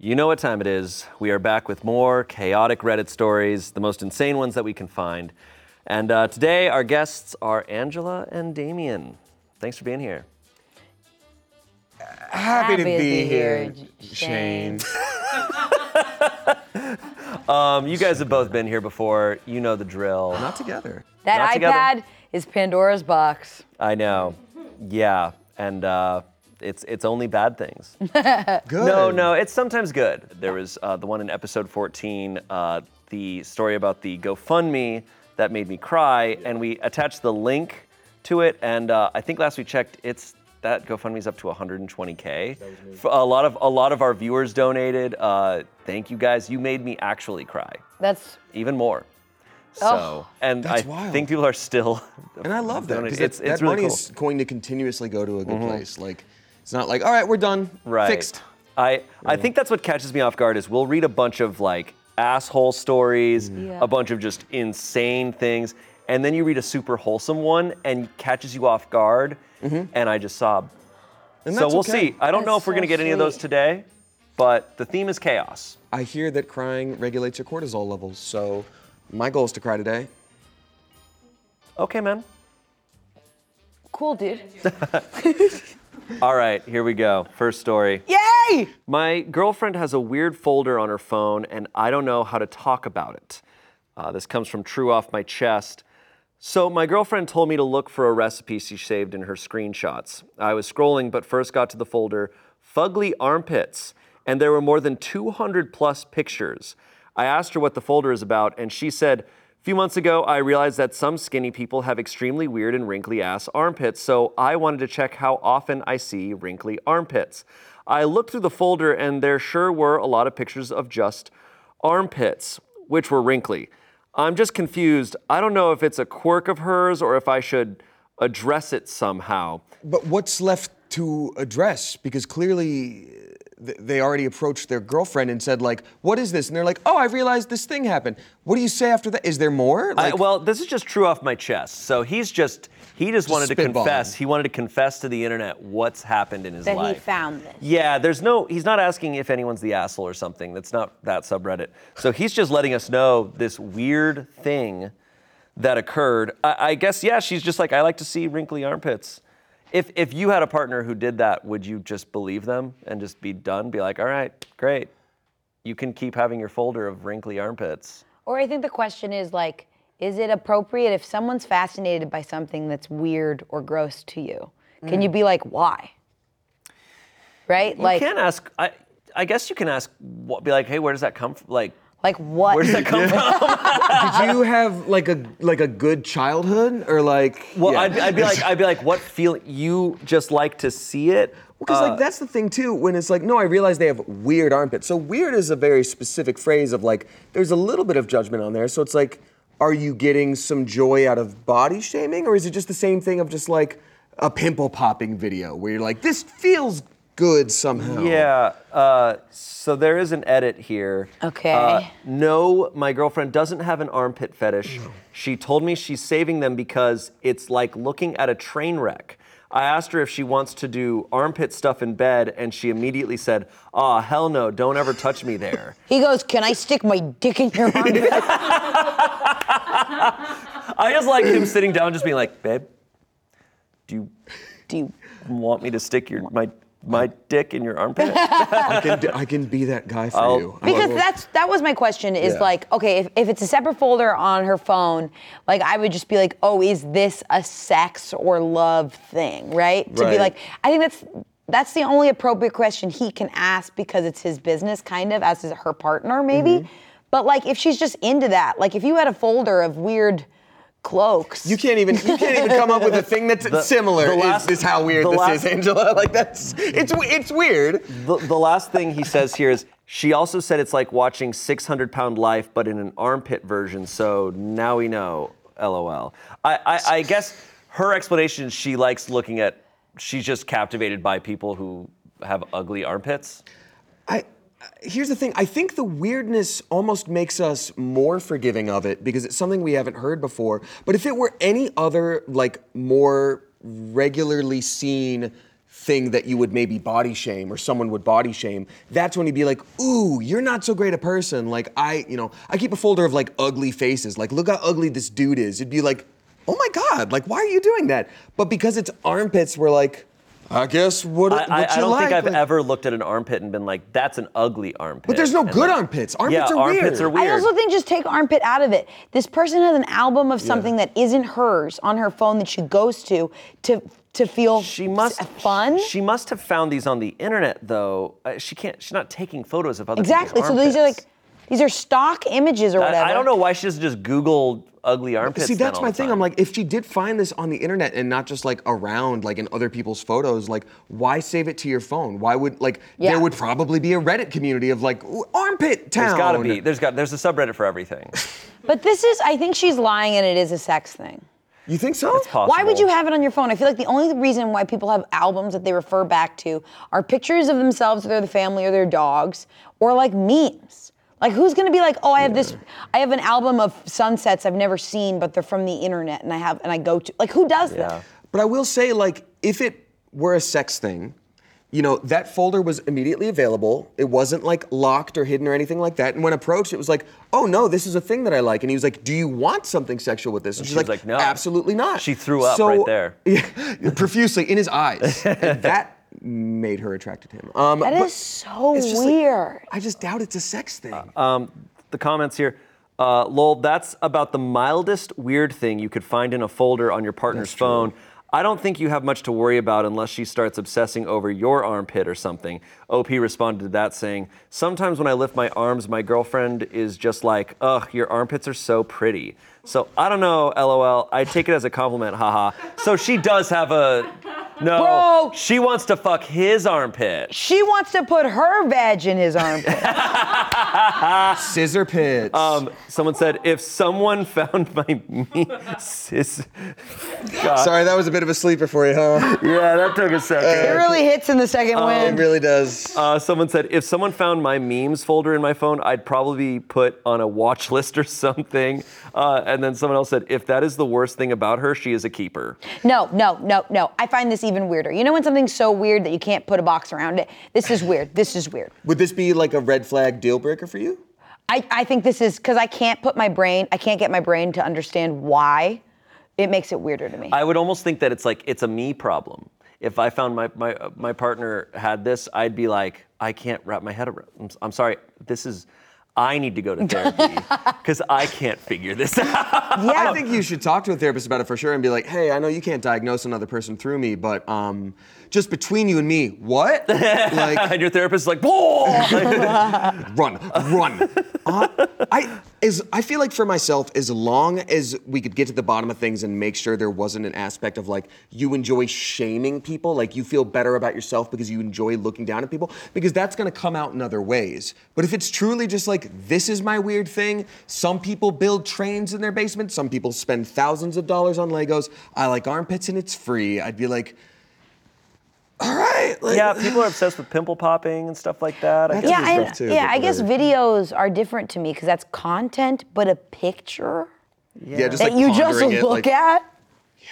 You know what time it is. We are back with more chaotic Reddit stories, the most insane ones that we can find. And uh, today, our guests are Angela and Damien. Thanks for being here. Happy, to Happy be here, Shayne. Shayne. Um, you guys have both been here before. You know the drill. Not together. That Not together. iPad is Pandora's box. I know. Yeah. And uh, it's, it's only bad things. Good. No, no, it's sometimes good. There was uh, the one in episode 14, uh, the story about the GoFundMe that made me cry, and we attached the link to it. And uh, I think last we checked, it's that GoFundMe's up to 120k. F- A lot of a lot of our viewers donated. Uh, thank you guys. You made me actually cry, That's even more. So, Oh, and that's I wild. think people are still. And I love that. donating. 'cause It's, that, it's that really money cool. Mm-hmm. is going to continuously go to a good place. Like, it's not like, all right, we're done. right. Fixed. I I think that's what catches me off guard is we'll read a bunch of like asshole stories, mm-hmm. Yeah. a bunch of just insane things, and then you read a super wholesome one and catches you off guard, mm-hmm. and I just sob. And so we'll okay. see. I don't know That's if we're gonna so get any of those today, but the theme is chaos. I hear that crying regulates your cortisol levels. So, my goal is to cry today. Okay, man. cool, dude. All right, here we go. First story. Yay! My girlfriend has a weird folder on her phone, and I don't know how to talk about it. Uh, this comes from True Off My Chest. So, my girlfriend told me to look for a recipe she saved in her screenshots. I was scrolling, but first got to the folder Fugly Armpits, and there were more than 200 plus pictures. I asked her what the folder is about, and she said, few months ago, I realized that some skinny people have extremely weird and wrinkly ass armpits, so I wanted to check how often I see wrinkly armpits. I looked through the folder, and there sure were a lot of pictures of just armpits, which were wrinkly. I'm just confused. I don't know if it's a quirk of hers or if I should address it somehow. But what's left to address? Because clearly they already approached their girlfriend and said, like, what is this? And they're like, oh, I realized this thing happened. What do you say after that? Is there more? I, well, this is just true off my chest. So he's just he just, wanted to confess. He wanted to confess to the internet what's happened in his That life. he found this. Yeah, there's no. He's not asking if anyone's the asshole or something. That's not that subreddit. So he's just letting us know this weird thing that occurred. I, I guess yeah. She's just like I like to see wrinkly armpits. If if you had a partner who did that, would you just believe them and just be done? Be like, all right, great. You can keep having your folder of wrinkly armpits. Or I think the question is like, is it appropriate if someone's fascinated by something that's weird or gross to you? Can you mm. be like, why? Right? Like You like, can ask. I I guess you can ask. What, be like, hey, where does that come from? Like, like what? where does that come from? did you have like a like a good childhood or like? Well, yeah. I'd, I'd be like, I'd be like, what feel You just like to see it? Because Uh, like that's the thing too. When it's like, no, I realize they have weird armpits. So weird is a very specific phrase of like, there's a little bit of judgment on there. So it's like, are you getting some joy out of body shaming, or is it just the same thing of just like a pimple popping video where you're like, this feels good somehow? Yeah. Uh, so there is an edit here. Okay. Uh, no, my girlfriend doesn't have an armpit fetish. She told me she's saving them because it's like looking at a train wreck. I asked her if she wants to do armpit stuff in bed, and she immediately said, "Ah, hell no! Don't ever touch me there." he goes, can I stick my dick in your arm? I just like him sitting down, just being like, "Babe, do you Do you want me to stick your my my dick in your armpit?" I can, do- I can be that guy for I'll- you. because I'll- that's that was my question is Yeah. like okay if, if it's a separate folder on her phone like i would just be like oh is this a sex or love thing right to be like i think that's that's the only appropriate question he can ask because it's his business kind of as is her partner maybe Mm-hmm. but like if she's just into that like if you had a folder of weird cloaks You can't even you can't even come up with a thing that's similar. the is- last- is, how weird this last- is, Angela. Like that's it's it's weird. the, the last thing he says here is she also said it's like watching 600 pound life but in an armpit version so now we know lol I, I, I guess her explanation is she likes looking at she's just captivated by people who have ugly armpits I here's the thing. I think the weirdness almost makes us more forgiving of it because it's something we haven't heard before. But if it were any other like more regularly seen thing that you would maybe body shame or someone would body shame, that's when you'd be like, ooh, you're not so great a person. Like I, you know, I keep a folder of like ugly faces. Like, look how ugly this dude is. It'd be like, oh my God, like why are you doing that? But because it's armpits, we're like, I guess what, I, what I, you I don't like. think I've like- ever looked at an armpit and been like, "That's an ugly armpit." But there's no And, good like, armpits. Armpits yeah, are weird. armpits are weird. I also think just take armpit out of it. This person has an album of something that isn't hers on her phone that she goes to to to feel She must fun. She must have found these on the internet, though. Uh, she can't. She's not taking photos of other people. exactly. people's So these are like armpits. These are stock images or I- whatever. I, don't know why she doesn't just Google ugly armpits. See, that's all my the thing. time. I'm like, if she did find this on the internet and not just like around, like in other people's photos, like, why save it to your phone? Why would like Yeah. there would probably be a Reddit community of like armpit town. there's got to be. There's got. There's a subreddit for everything. But this is I think she's lying and it is a sex thing. You think so? It's possible. Why would you have it on your phone? I feel like the only reason why people have albums that they refer back to are pictures of themselves or their family or their dogs or like memes. Like who's gonna be like, oh, I have this, I have an album of sunsets I've never seen, but they're from the internet, and I have, and I go to, like, who does Yeah. that? But I will say, like, if it were a sex thing, you know, that folder was immediately available. It wasn't like locked or hidden or anything like that. And when approached, it was like, oh no, this is a thing that I like. And he was like, do you want something sexual with this? And she she's was like, like, no. absolutely not. She threw up So- right there. Yeah, profusely in his eyes. and that made her attracted to him. Um, That but so it's like, weird. I just doubt it's a sex thing. Um, the comments here. Uh, lol, that's about the mildest weird thing you could find in a folder on your partner's phone. I don't think you have much to worry about unless she starts obsessing over your armpit or something. OP responded to that saying, Sometimes when I lift my arms, my girlfriend is just like, ugh, your armpits are so pretty. So I don't know, lol. I take it as a compliment, haha. So she does have a. No, Bro. she wants to fuck his armpit. She wants to put her veg in his armpit. Scissor pits. Um, someone said, if someone found my me, sis, God. Sorry, that was a bit of a sleeper for you, huh? Yeah, that took a second. it really hits in the second it wind. It really does. Uh, someone said, if someone found my memes folder in my phone, I'd probably be put on a watch list or something. Uh, and then someone else said, if that is the worst thing about her, she is a keeper. No, no, no, no. I find this even weirder. You know when something's so weird that you can't put a box around it? This is weird. This is weird. Would this be like a red flag deal breaker for you? I, I think this is because I can't put my brain, I can't get my brain to understand why. It makes it weirder to me. I would almost think that it's like, it's a me problem. If I found my, my, my partner had this, I'd be like, I can't wrap my head around. I'm, s- I'm sorry, this is, I need to go to therapy because I can't figure this out. yeah. I think you should talk to a therapist about it for sure and be like, hey, I know you can't diagnose another person through me, but um, just between you and me, what? like, and your therapist is like, run, run. Uh, I is I feel like for myself, as long as we could get to the bottom of things and make sure there wasn't an aspect of like you enjoy shaming people, like you feel better about yourself because you enjoy looking down at people, because that's gonna come out in other ways. But if it's truly just like this is my weird thing, some people build trains in their basement, some people spend thousands of dollars on Legos. I like armpits and it's free. I'd be like, all right, like, yeah, people are obsessed with pimple popping and stuff like that. I guess. yeah, other I, too, yeah, I guess whatever. videos are different to me because that's content, but a picture yeah, just that like you just pondering it, look like- at. Yeah.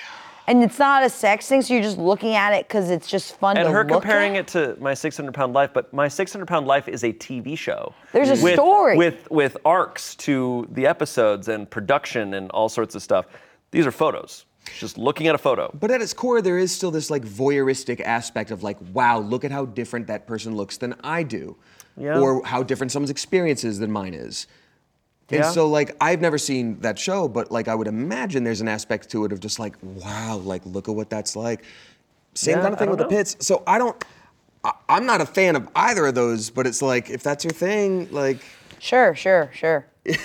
And it's not a sex thing, so you're just looking at it because it's just fun to do. and her comparing at. it to my 600 pound life but my 600 pound life is a tv show There's a with, story. with with arcs to the episodes and production and all sorts of stuff these are photos just looking at a photo But at its core, there is still this like voyeuristic aspect of like, wow, look at how different that person looks than I do, Yeah. or how different someone's experience is than mine is. And Yeah. so like I've never seen that show, but like I would imagine there's an aspect to it of just like, wow, like look at what that's like. Same Yeah, kind of thing with don't the pits. So I don't. I, I'm not a fan of either of those, but it's like if that's your thing, like Sure, sure, sure.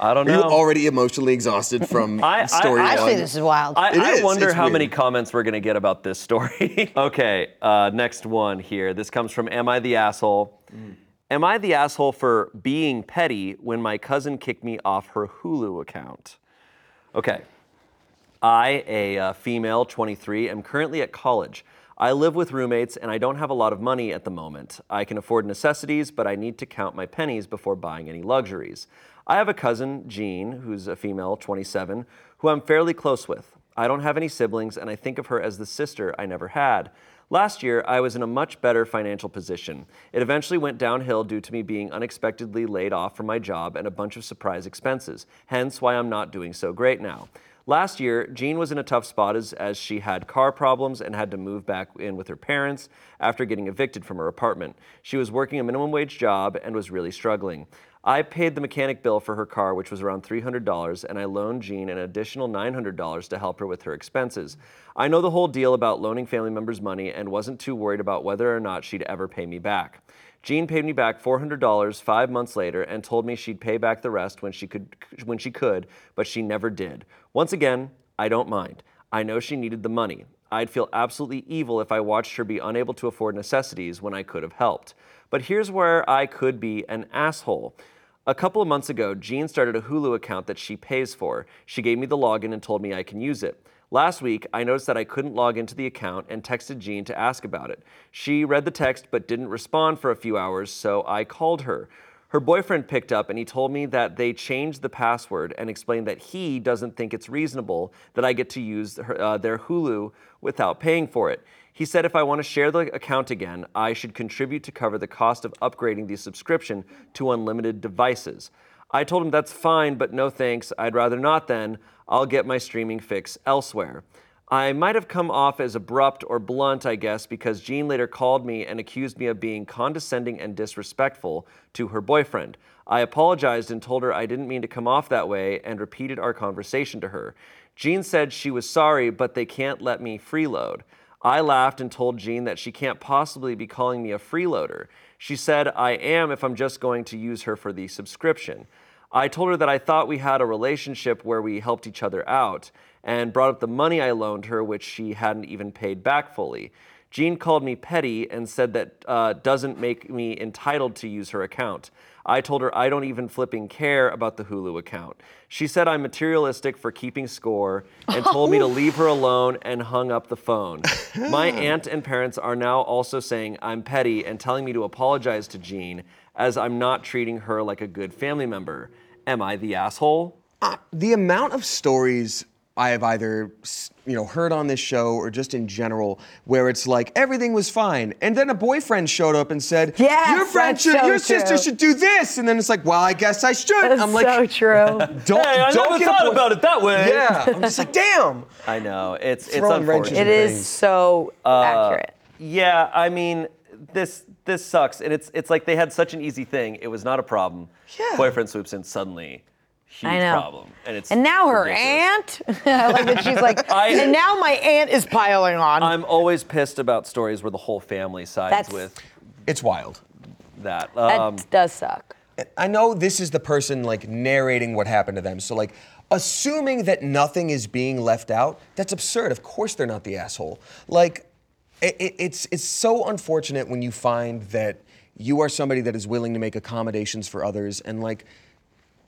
i don't are you know already emotionally exhausted from I- I- story I one? Actually, this is wild. I, It I is, wonder it's how many weird. comments we're gonna get about this story. okay, uh, next one here. This comes from Am I the Asshole? Am I the asshole for being petty when my cousin kicked me off her Hulu account? Okay. I, a uh, female, 23, am currently at college. I live with roommates and I don't have a lot of money at the moment. I can afford necessities, but I need to count my pennies before buying any luxuries. I have a cousin, Jean, who's a female, 27, who I'm fairly close with. I don't have any siblings and I think of her as the sister I never had. Last year, I was in a much better financial position. It eventually went downhill due to me being unexpectedly laid off from my job and a bunch of surprise expenses, hence why I'm not doing so great now. Last year, Jean was in a tough spot as, as she had car problems and had to move back in with her parents after getting evicted from her apartment. She was working a minimum wage job and was really struggling. I paid the mechanic bill for her car, which was around $300, and I loaned Jean an additional $900 to help her with her expenses. I know the whole deal about loaning family members money and wasn't too worried about whether or not she'd ever pay me back. Jean paid me back $400 five months later and told me she'd pay back the rest when she could, when she could, but she never did. Once again, I don't mind. I know she needed the money. I'd feel absolutely evil if I watched her be unable to afford necessities when I could have helped. But here's where I could be an asshole. A couple of months ago, Jean started a Hulu account that she pays for. She gave me the login and told me I can use it. Last week, I noticed that I couldn't log into the account and texted Jean to ask about it. She read the text but didn't respond for a few hours, so I called her. Her boyfriend picked up and he told me that they changed the password and explained that he doesn't think it's reasonable that I get to use her, uh, their Hulu without paying for it. He said if I want to share the account again, I should contribute to cover the cost of upgrading the subscription to unlimited devices. I told him that's fine, but no thanks. I'd rather not then. I'll get my streaming fix elsewhere. I might have come off as abrupt or blunt, I guess, because Jean later called me and accused me of being condescending and disrespectful to her boyfriend. I apologized and told her I didn't mean to come off that way and repeated our conversation to her. Jean said she was sorry, but they can't let me freeload. I laughed and told Jean that she can't possibly be calling me a freeloader. She said I am if I'm just going to use her for the subscription. I told her that I thought we had a relationship where we helped each other out and brought up the money I loaned her, which she hadn't even paid back fully. Jean called me petty and said that uh, doesn't make me entitled to use her account. I told her I don't even flipping care about the Hulu account. She said I'm materialistic for keeping score and told me to leave her alone and hung up the phone. My aunt and parents are now also saying I'm petty and telling me to apologize to Jean as I'm not treating her like a good family member. Am I the asshole? the amount of stories I have either you know heard on this show or just in general where it's like everything was fine and then a boyfriend showed up and said Yes, your friend should so your sister should do this and then it's like well I guess I should That's I'm like so true. don't Hey, I don't never thought boy- about it that way. yeah I'm just like damn I know. It's it's unfortunate. it in is things. so uh, accurate. Yeah, I mean, this this sucks, and it's it's like they had such an easy thing. It was not a problem. Yeah. Boyfriend swoops in suddenly, huge I know. problem, and it's And now her ridiculous. aunt, I like that she's like, I- and now my aunt is piling on. I'm always pissed about stories where the whole family sides That's- with it's wild that. that Um, does suck. I know this is the person like narrating what happened to them. So like assuming that nothing is being left out, that's absurd. Of course they're not the asshole. Like it, it- it's it's so unfortunate when you find that you are somebody that is willing to make accommodations for others and like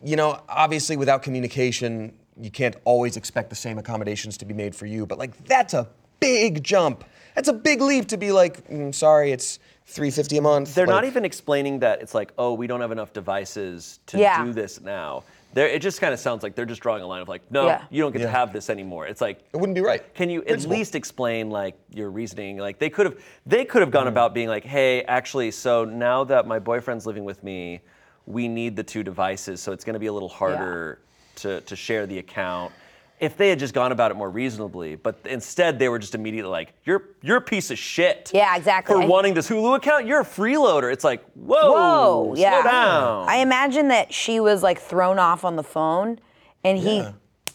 you know, obviously without communication, you can't always expect the same accommodations to be made for you, but like that's a big jump. That's a big leap to be like, "Mm, sorry, it's 350 a month. they're not even explaining that it's like, oh, we don't have enough devices to Yeah. do this now. They're, it just kind of sounds like they're just drawing a line of like, no, Yeah. you don't get Yeah. to have this anymore. It's like It wouldn't be right. Can you at least explain like your reasoning? Like they could have they could have gone about being like, hey, actually, so now that my boyfriend's living with me, we need the two devices, so it's going to be a little harder to to share the account. If they had just gone about it more reasonably, but instead they were just immediately like, "You're you're a piece of shit." Yeah, exactly. For I- wanting this Hulu account, you're a freeloader. It's like, whoa, Whoa, yeah. slow down. I imagine that she was like thrown off on the phone, and he Yeah.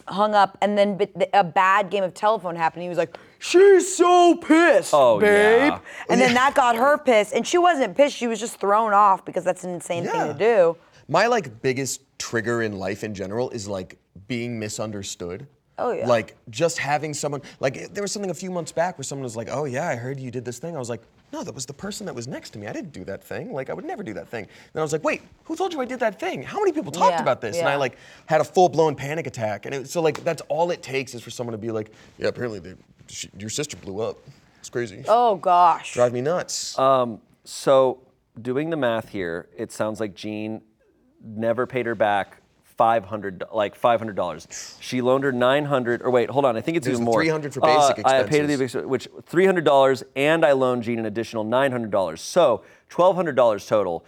hung up, and then a bad game of telephone happened. He was like, "She's so pissed, Oh, babe," yeah. and then that got her pissed, and she wasn't pissed. She was just thrown off because that's an insane thing to do. My like biggest trigger in life in general is like being misunderstood. Oh, yeah. Like just having someone like there was something a few months back where someone was like, "Oh yeah, I heard you did this thing." I was like, "No, that was the person that was next to me. I didn't do that thing. Like I would never do that thing." Then I was like, "Wait, who told you I did that thing? How many people talked Yeah, about this?" And I yeah. like had a full-blown panic attack. And it, so like that's all it takes is for someone to be like, "Yeah, apparently they, she, your sister blew up. It's crazy. Oh gosh. Drive me nuts." So, doing the math here, it sounds like Jean never paid her back 500 like $500. She loaned her 900 or wait, hold on. I think it's There's even more. 300 for basic Uh, I paid the which $300 and I loaned Jean an additional $900. So $1200 total.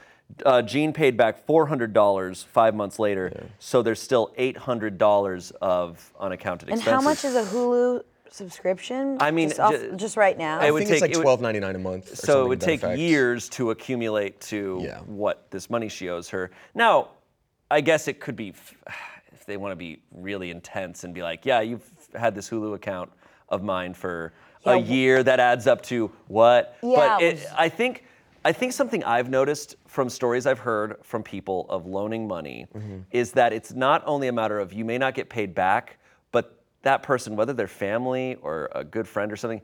Uh, Jean paid back $400 five months later, so there's still $800 of unaccounted And expenses. how much is a Hulu subscription? I mean, just, off- ju- just right now. It I would think it's take- like it would- twelve ninety nine a month. Or so something it would to that take effect. years to accumulate to Yeah. what this money she owes her. Now, I guess it could be f- if they want to be really intense and be like, yeah, you've had this Hulu account of mine for a Yeah, wh- year. That adds up to what? Yeah, but it it, was- I think I think something I've noticed from stories I've heard from people of loaning money Mm-hmm. is that it's not only a matter of you may not get paid back, but that person, whether they're family or a good friend or something,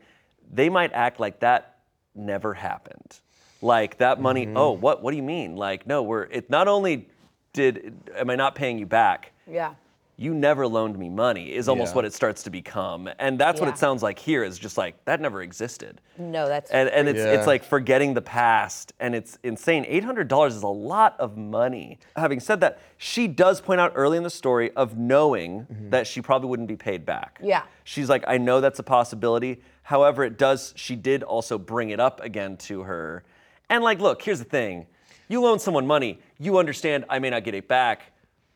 they might act like that never happened. Like that money, Mm-hmm. oh, what what do you mean? Like, no, we're it not only did am I not paying you back, yeah. You never loaned me money is almost Yeah. what it starts to become. And that's what it sounds like here is just like that never existed. No, that's And, and it's, Yeah. it's like forgetting the past, and it's insane. $800 is a lot of money. Having said that, she does point out early in the story of knowing mm-hmm. that she probably wouldn't be paid back. Yeah. She's like, I know that's a possibility. However, it does, she did also bring it up again to her. And like, look, here's the thing you loan someone money, you understand I may not get it back,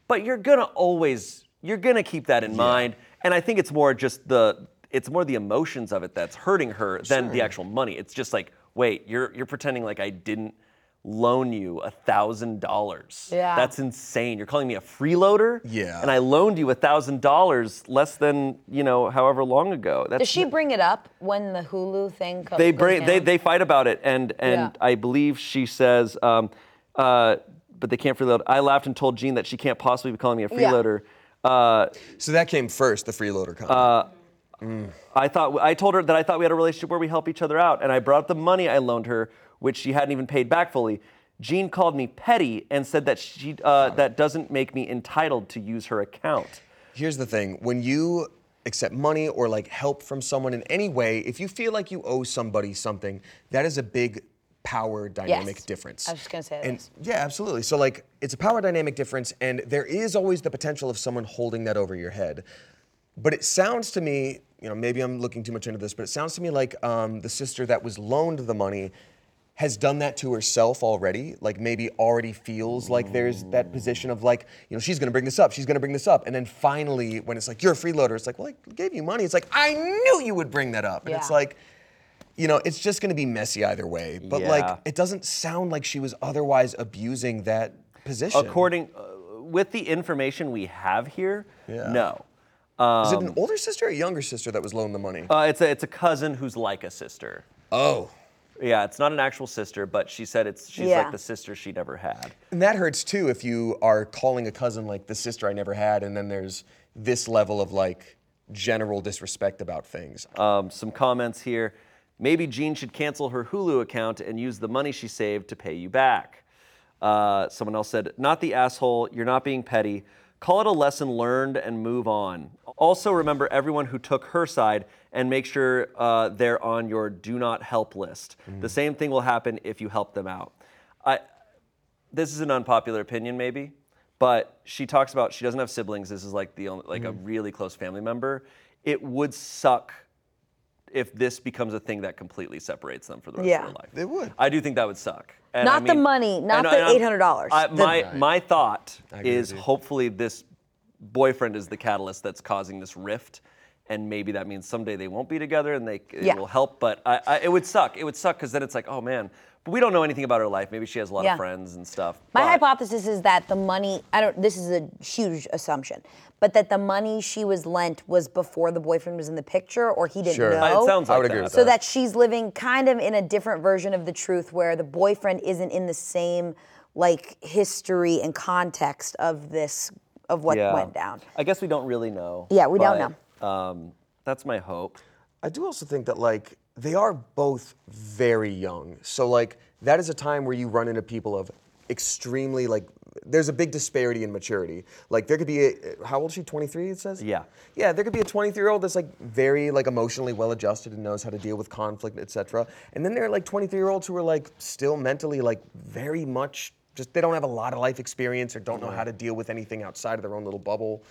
but you're gonna always, you're gonna keep that in mind. And I think it's more just the, it's more the emotions of it that's hurting her than the actual money. It's just like, wait, you're you're pretending like I didn't loan you a thousand dollars. Yeah. That's insane. You're calling me a freeloader? Yeah. And I loaned you a thousand dollars less than, you know, however long ago. That's Does she bring it up when the Hulu thing comes? they bring they, they fight about it and and Yeah. I believe she says um, uh, but they can't freeload. I laughed and told Jean that she can't possibly be calling me a Yeah. Uh, So that came first, the freeloader comment. I thought I told her that I thought we had a relationship where we help each other out, and I brought up the money I loaned her, which she hadn't even paid back fully. Jean called me petty and said that she uh, that doesn't make me entitled to use her account. Here's the thing when you accept money or like help from someone in any way, if you feel like you owe somebody something, that is a big power dynamic Yes. difference. I was just gonna say and, this. Yeah, absolutely. So like it's a power dynamic difference and there is always the potential of someone holding that over your head. But it sounds to me, you know, maybe I'm looking too much into this, but it sounds to me like um, the sister that was loaned the money has done that to herself already. Like maybe already feels like there's that position of like, you know, she's gonna bring this up, she's gonna bring this up. And then finally, when it's like, you're a freeloader, it's like, well, I gave you money. It's like, I knew you would bring that up. And it's like, you know, it's just gonna be messy either way. But Yeah. like, it doesn't sound like she was otherwise abusing that position. According uh, with the information we have here, Yeah. no. Is it an older sister or a younger sister that was loaned the money? Uh, it's a it's a cousin who's like a sister. oh. Yeah, it's not an actual sister, but she said it's she's Yeah. like the sister she never had. And that hurts too if you are calling a cousin like the sister I never had, and then there's this level of like general disrespect about things. Um, some comments here. Maybe Jean should cancel her Hulu account and use the money she saved to pay you back. Uh, someone else said, Not the asshole, you're not being petty. Call it a lesson learned and move on. Also, remember everyone who took her side and make sure uh, they're on your do not help list. The same thing will happen if you help them out. I, this is an unpopular opinion, maybe, but she talks about she doesn't have siblings. This is like the only, like a really close family member. It would suck if this becomes a thing that completely separates them for the rest Yeah. of their life. It would. I do think that would suck. And Not I the mean- money, not and- the I'm- $800. I- The- my my thought agree is with you. hopefully this boyfriend is the catalyst that's causing this rift. And maybe that means someday they won't be together and they it Yeah. will help. But I, I, it would suck. It would suck because then it's like, oh man. But we don't know anything about her life. Maybe she has a lot Yeah. of friends and stuff. My but- hypothesis is that the money, I don't, this is a huge assumption, but that the money she was lent was before the boyfriend was in the picture or he didn't Sure. know. It sounds like I would that. agree with so that she's living kind of in a different version of the truth where the boyfriend isn't in the same like history and context of this of what Yeah. went down. I guess we don't really know. Yeah, we don't but, Um, that's my hope. I do also think that like they are both very young. So like that is a time where you run into people of extremely like there's a big disparity in maturity. Like there could be a how old is she? 23 it says? Yeah. Yeah, there could be a 23-year-old that's like very like emotionally well adjusted and knows how to deal with conflict, etc. And then there are like 23-year-olds who are like still mentally like very much just they don't have a lot of life experience or don't know how to deal with anything outside of their own little bubble.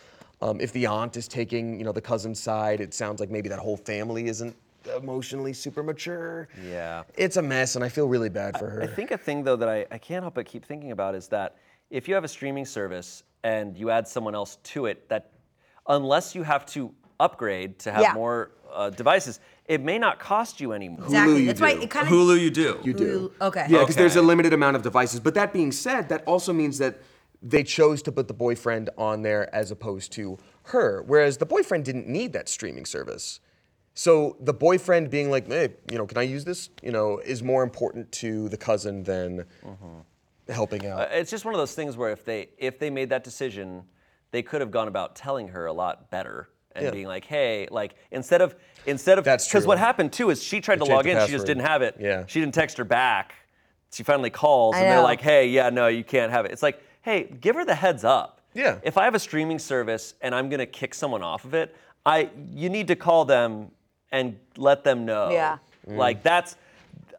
Um, if the aunt is taking, you know, the cousin's side, it sounds like maybe that whole family isn't emotionally super mature. Yeah. It's a mess, and I feel really bad for her. I think a thing though that I, I can't help but keep thinking about is that if you have a streaming service and you add someone else to it, that unless you have to upgrade to have Yeah. more uh, devices, it may not cost you anymore. Exactly. you That's why do. it kind of. Hulu, you do. You do. Okay. Yeah, because there's a Okay. limited amount of devices. But that being said, that also means that they chose to put the boyfriend on there as opposed to her. Whereas the boyfriend didn't need that streaming service. So the boyfriend being like, hey, you know, can I use this? You know, is more important to the cousin than helping out. Uh, It's just one of those things where if they if they made that decision, they could have gone about telling her a lot better and Yeah. being like, hey, like instead of instead of That's because true. what happened too is she tried to changed log the in, she just password. didn't have it. Yeah. She didn't text her back. She finally calls I and they're know. like, hey, yeah, no, you can't have it. It's like, hey, give her the heads up. Yeah. If I have a streaming service and I'm gonna kick someone off of it, I you need to call them and let them know. Yeah. Like mm. that's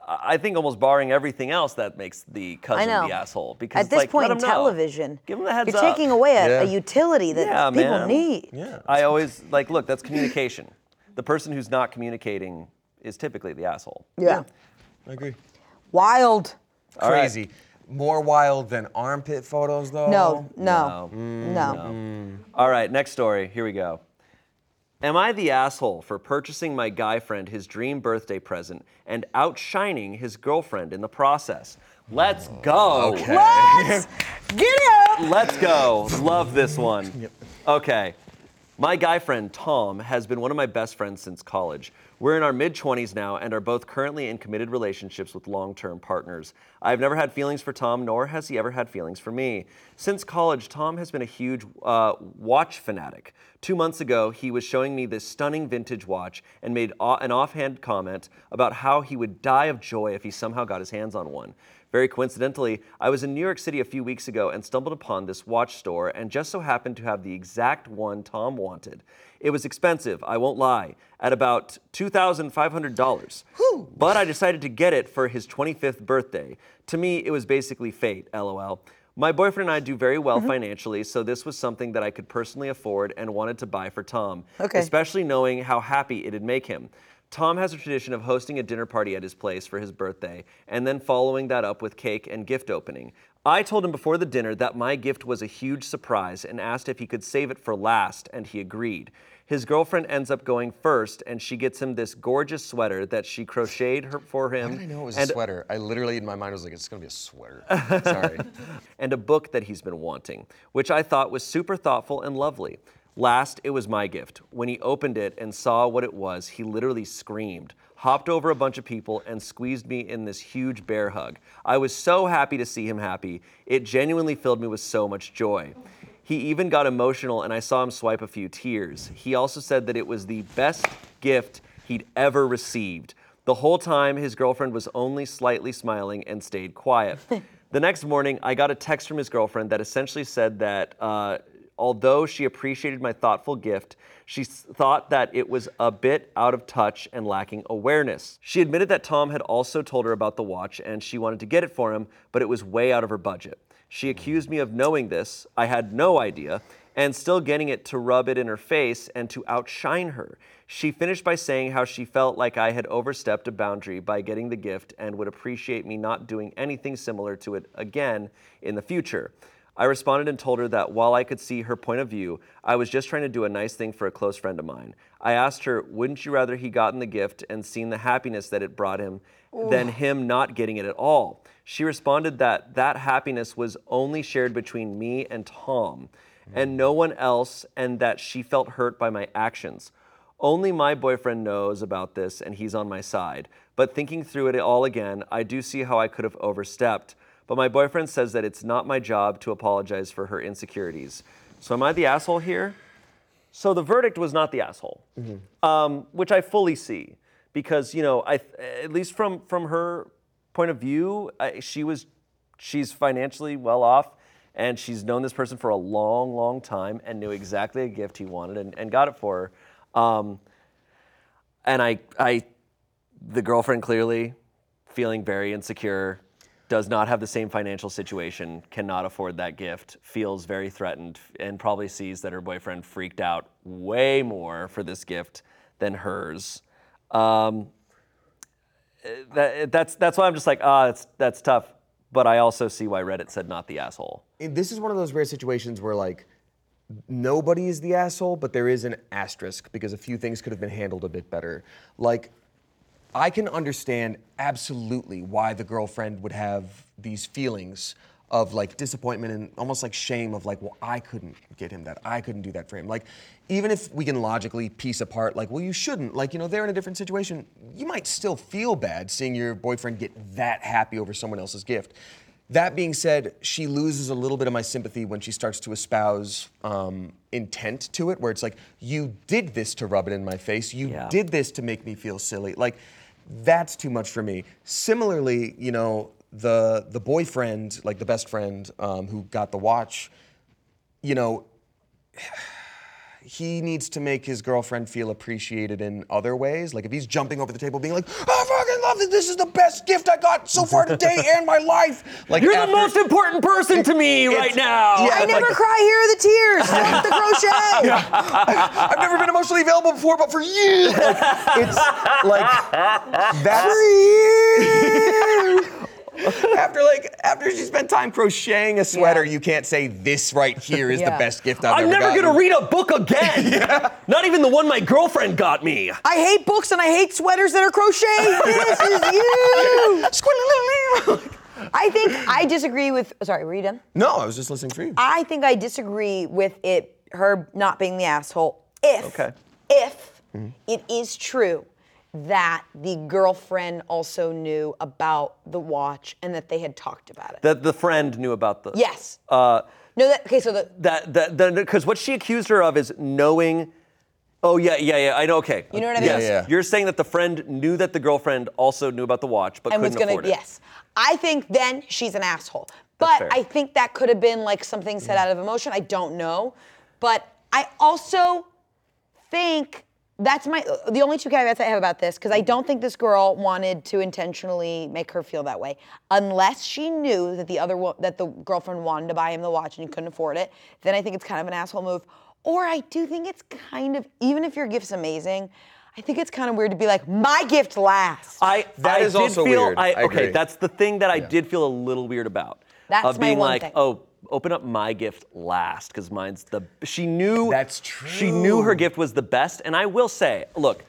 I think almost barring everything else, that makes the cousin the asshole. Because At this like, point let in 'em know. television, give them the heads you're up. taking away a, a utility that Yeah, people man. need. yeah. I always like look. That's communication. The person who's not communicating is typically the asshole. Yeah. I agree. Wild. All right. Crazy. More wild than armpit photos, though. No, no, no. Mm. All right, next story. Here we go. Am I the asshole for purchasing my guy friend his dream birthday present and outshining his girlfriend in the process? Let's go. Let's get out. Let's go. Love this one. Okay. My guy friend Tom has been one of my best friends since college. We're in our mid 20s now and are both currently in committed relationships with long term partners. I've never had feelings for Tom, nor has he ever had feelings for me. Since college, Tom has been a huge uh, watch fanatic. Two months ago, he was showing me this stunning vintage watch and made an offhand comment about how he would die of joy if he somehow got his hands on one. Very coincidentally, I was in New York City a few weeks ago and stumbled upon this watch store and just so happened to have the exact one Tom wanted. It was expensive, I won't lie, at about $2,500. But I decided to get it for his 25th birthday. To me, it was basically fate, lol. My boyfriend and I do very well mm-hmm. financially, so this was something that I could personally afford and wanted to buy for Tom, Okay. especially knowing how happy it'd make him. Tom has a tradition of hosting a dinner party at his place for his birthday and then following that up with cake and gift opening. I told him before the dinner that my gift was a huge surprise and asked if he could save it for last, and he agreed. His girlfriend ends up going first, and she gets him this gorgeous sweater that she crocheted her, for him. How did I know it was and, a sweater? I literally, in my mind, was like, it's gonna be a sweater. Sorry. and a book that he's been wanting, which I thought was super thoughtful and lovely. Last, it was my gift. When he opened it and saw what it was, he literally screamed, hopped over a bunch of people, and squeezed me in this huge bear hug. I was so happy to see him happy. It genuinely filled me with so much joy. He even got emotional, and I saw him swipe a few tears. He also said that it was the best gift he'd ever received. The whole time, his girlfriend was only slightly smiling and stayed quiet. the next morning, I got a text from his girlfriend that essentially said that uh, although she appreciated my thoughtful gift, she thought that it was a bit out of touch and lacking awareness. She admitted that Tom had also told her about the watch and she wanted to get it for him, but it was way out of her budget. She hmm. accused me of knowing this, I had no idea, and still getting it to rub it in her face and to outshine her. She finished by saying how she felt like I had overstepped a boundary by getting the gift and would appreciate me not doing anything similar to it again in the future. I responded and told her that while I could see her point of view, I was just trying to do a nice thing for a close friend of mine. I asked her, wouldn't you rather he gotten the gift and seen the happiness that it brought him than him not getting it at all? She responded that that happiness was only shared between me and Tom and hmm. no one else, and that she felt hurt by my actions. Only my boyfriend knows about this and he's on my side. But thinking through it all again, I do see how I could have overstepped. But my boyfriend says that it's not my job to apologize for her insecurities. So am I the asshole here? So the verdict was not the asshole, um, which I fully see, because you know, I at least from from her point of view, I, she was she's financially well off, and she's known this person for a long, long time, and knew exactly a gift he wanted, and, and got it for her. Um, and I, I, the girlfriend clearly feeling very insecure, does not have the same financial situation, cannot afford that gift, feels very threatened, and probably sees that her boyfriend freaked out way more for this gift than hers. Um, that, that's that's why I'm just like, ah, that's that's tough. But I also see why Reddit said not the asshole. And this is one of those rare situations where like nobody is the asshole, but there is an asterisk because a few things could have been handled a bit better. Like I can understand absolutely why the girlfriend would have these feelings of like disappointment and almost like shame of like, well, I couldn't get him that. I couldn't do that for him. Like, even if we can logically piece apart, like, well, you shouldn't. Like, you know, they're in a different situation. You might still feel bad seeing your boyfriend get that happy over someone else's gift. That being said, she loses a little bit of my sympathy when she starts to espouse um, intent to it, where it's like, you did this to rub it in my face. You Yeah. did this to make me feel silly. Like, that's too much for me. Similarly, you know, the the boyfriend, like the best friend um, who got the watch, you know, he needs to make his girlfriend feel appreciated in other ways. Like if he's jumping over the table, being like, "I fucking love this! This is the best gift I got so far today and my life." Like You're after- the most important person to me right now. yeah, I like- never cry. Here are the tears. Look, the crochet. I've never been emotionally available before, but for you, like, it's like that's after like after she spent time crocheting a sweater, Yeah. you can't say this right here is the best gift I've ever had. I'm ever never gotten. gonna read a book again. Not even the one my girlfriend got me. I hate books and I hate sweaters that are crocheted. This is you. I think I disagree with. Sorry, were you done? No, I was just listening for you. I think I disagree with it, her not being the asshole. If, Okay. if it is true that the girlfriend also knew about the watch and that they had talked about it. That the friend knew about the. yes. Uh, no, that, okay, so the, that that because what she accused her of is knowing. Oh yeah, yeah, yeah. I know. Okay. You know what I mean? Yeah, yeah. You're saying that the friend knew that the girlfriend also knew about the watch, but and was couldn't gonna, afford it. yes. I think then she's an asshole. But fair. I think that could have been like something said out of emotion. I don't know. But I also think that's my the only two caveats I have about this because I don't think this girl wanted to intentionally make her feel that way, unless she knew that the other wo- that the girlfriend wanted to buy him the watch and he couldn't afford it. Then I think it's kind of an asshole move. Or I do think it's kind of even if your gift's amazing, I think it's kind of weird to be like my gift last. I That I is did also feel, weird. I, I okay, agree. that's the thing that I did feel a little weird about. That's of my being one like, thing. oh, open up my gift last because mine's the. She knew. That's true. She knew her gift was the best, and I will say, look,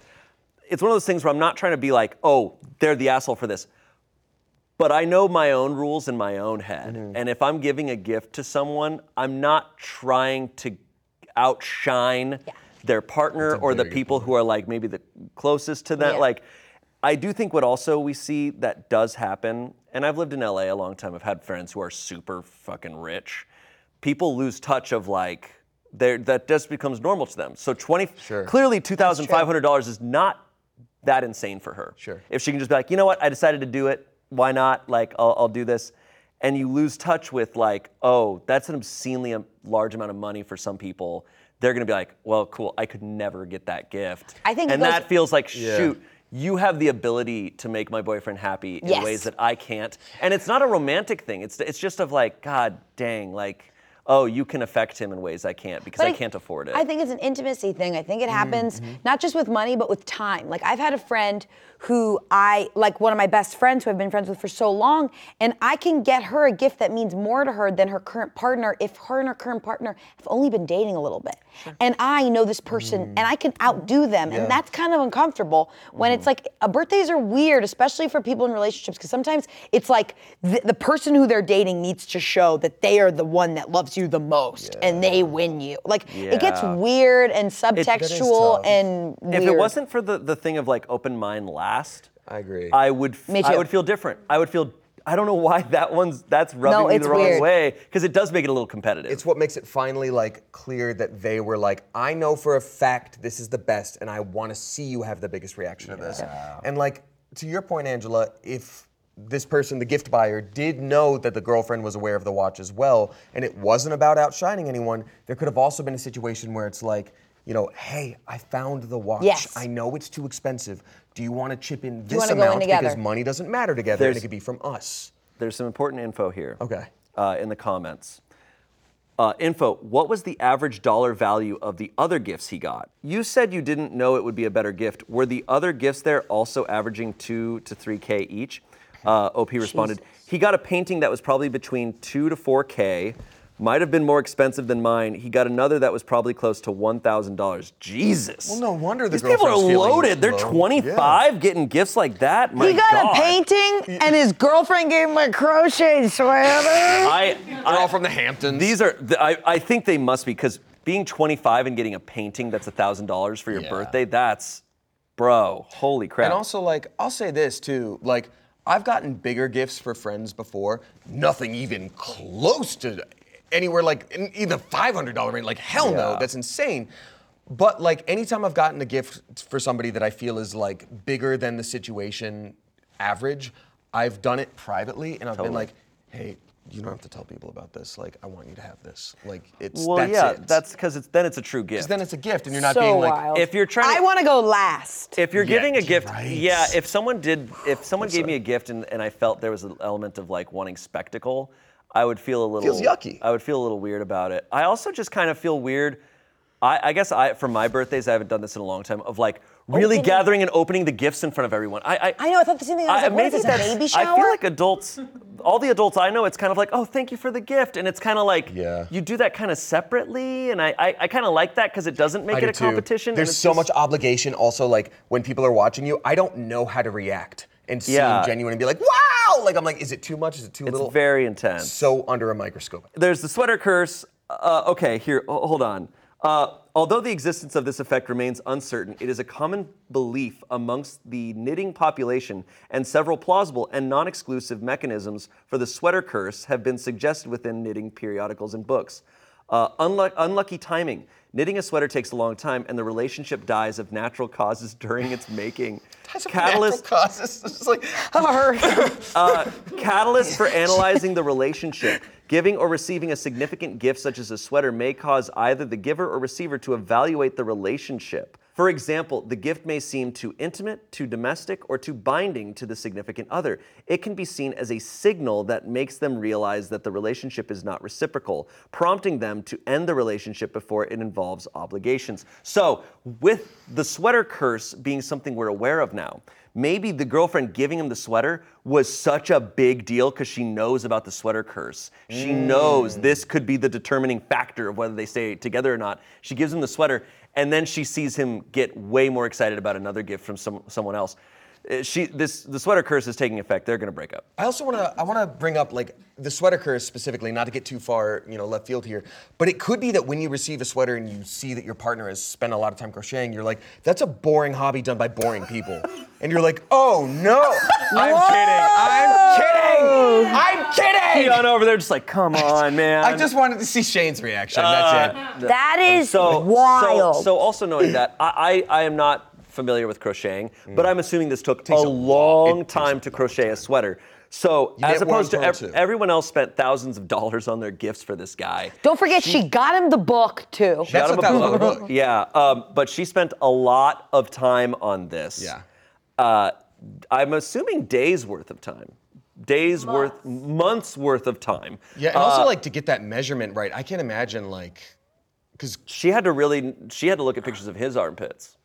it's one of those things where I'm not trying to be like, oh, they're the asshole for this. But I know my own rules in my own head. Mm-hmm. And if I'm giving a gift to someone, I'm not trying to outshine their partner or the very good people who are like maybe the closest to that. Yeah. Like, I do think what also we see that does happen, and I've lived in LA a long time, I've had friends who are super fucking rich. People lose touch of like, that just becomes normal to them. So 20, Sure. clearly $2,500 is not that insane for her. Sure. If she can just be like, you know what, I decided to do it. Why not? Like, I'll, I'll do this. And you lose touch with like, oh, that's an obscenely um, large amount of money for some people. They're gonna be like, well, cool. I could never get that gift. I think and goes- that feels like, shoot, you have the ability to make my boyfriend happy in Yes. ways that I can't. And it's not a romantic thing. It's it's just of like, God dang, like, oh, you can affect him in ways I can't because But I can't afford it. I think it's an intimacy thing. I think it mm-hmm, happens mm-hmm. not just with money, but with time. Like I've had a friend who I like one of my best friends who I've been friends with for so long, and I can get her a gift that means more to her than her current partner if her and her current partner have only been dating a little bit. And I know this person and I can outdo them. And that's kind of uncomfortable when it's like uh, birthdays are weird, especially for people in relationships, because sometimes it's like the, the person who they're dating needs to show that they are the one that loves you the most and they win you. Like it gets weird and subtextual tough. and if it wasn't for the, the thing of like open mind last, I agree. I would f- Me I would feel different. I would feel I don't know why that one's that's rubbing me it's the wrong weird. way because it does make it a little competitive. it's what makes it finally like clear that they were like, I know for a fact this is the best, and I want to see you have the biggest reaction to this. And like to your point, Angela, if this person, the gift buyer, did know that the girlfriend was aware of the watch as well, and it wasn't about outshining anyone, there could have also been a situation where it's like, you know, hey, I found the watch. Yes. I know it's too expensive. Do you want to chip in this wanna go in amount because money doesn't matter together, and There's- it could be from us. there's some important info here. Okay. Uh, in the comments. Uh, info, what was the average dollar value of the other gifts he got? You said you didn't know it would be a better gift. Were the other gifts there also averaging two to 3K each? Uh, OP responded, he got a painting that was probably between two to 4K. Might have been more expensive than mine. He got another that was probably close to $1,000. Jesus. Well, no wonder the These people are loaded. They're low. 25 getting gifts like that. My he got God. a painting, and his girlfriend gave him a crochet sweater. I, They're I all from the Hamptons. These are, th- I, I think they must be because being 25 and getting a painting that's $1,000 for your Yeah. birthday, that's, bro, holy crap. And also, like, I'll say this too. Like, I've gotten bigger gifts for friends before. Nothing even close to anywhere like in either $500 range. Like, hell no, Yeah. that's insane. But like, anytime I've gotten a gift for somebody that I feel is like bigger than the situation average, I've done it privately, and I've been like, hey. You don't have to tell people about this. Like, I want you to have this. Like, it's well, that's yeah, it. that's because it's then it's a true gift. 'Cause then it's a gift, and you're not so being like, wild. If you're trying to- I want to go last. if you're Yeah, giving a gift, right. yeah. If someone did, if someone gave me a gift and, and I felt there was an element of like wanting spectacle, I would feel a little Feels yucky. I would feel a little weird about it. I also just kind of feel weird. I, I guess I for my birthdays I haven't done this in a long time of like really Opening- gathering and opening the gifts in front of everyone. I I, I know, I thought the same thing. I was like, what is this, a that's- baby I feel like adults, all the adults I know, it's kind of like, oh, thank you for the gift, and it's kind of like Yeah. you do that kind of separately, and I I, I kind of like that because it doesn't make I it do a too. competition. and There's it's so just- much obligation. Also, like when people are watching you, I don't know how to react and seem Yeah. genuine and be like, "Wow!" Like I'm like, is it too much? Is it too It's little? It's very intense. so under a microscope. There's the sweater curse. Uh, okay, here, hold on. Uh, although the existence of this effect remains uncertain, it is a common belief amongst the knitting population, and several plausible and non exclusive mechanisms for the sweater curse have been suggested within knitting periodicals and books. Uh, unluck- unlucky timing. Knitting a sweater takes a long time, and the relationship dies of natural causes during its making. Catalyst, causes. It's like Catalyst for analyzing the relationship. Giving or receiving a significant gift, such as a sweater, may cause either the giver or receiver to evaluate the relationship. For example, the gift may seem too intimate, too domestic, or too binding to the significant other. It can be seen as a signal that makes them realize that the relationship is not reciprocal, prompting them to end the relationship before it involves obligations. So, with the sweater curse being something we're aware of now, maybe the girlfriend giving him the sweater was such a big deal because she knows about the sweater curse. She knows mm. this could be the determining factor of whether they stay together or not. She gives him the sweater, and then she sees him get way more excited about another gift from some, someone else. Uh, She, this, the sweater curse is taking effect. They're gonna break up. I also want to I want to bring up like the sweater curse specifically, not to get too far, you know, left field here, but it could be that when you receive a sweater and you see that your partner has spent a lot of time crocheting, you're like, that's a boring hobby done by boring people, and you're like, oh no, I'm kidding, I'm kidding, I'm kidding. Keon over there just like, come on, man. I just wanted to see Shayne's reaction. That's it. that is so, wild. So, so also knowing that, I, I, I am not familiar with crocheting, but I'm assuming this took a a long It takes time to crochet a sweater. So You as opposed to ev- everyone else spent thousands of dollars on their gifts for this guy. Don't forget, she got him the book too. She That's got him what that was on the book. book. Yeah, um, but she spent a lot of time on this. Yeah. Uh, I'm assuming days worth of time. Days worth, months worth of time. Yeah, and also Uh, like to get that measurement right, I can't imagine like, because she had to really, she had to look at pictures of his armpits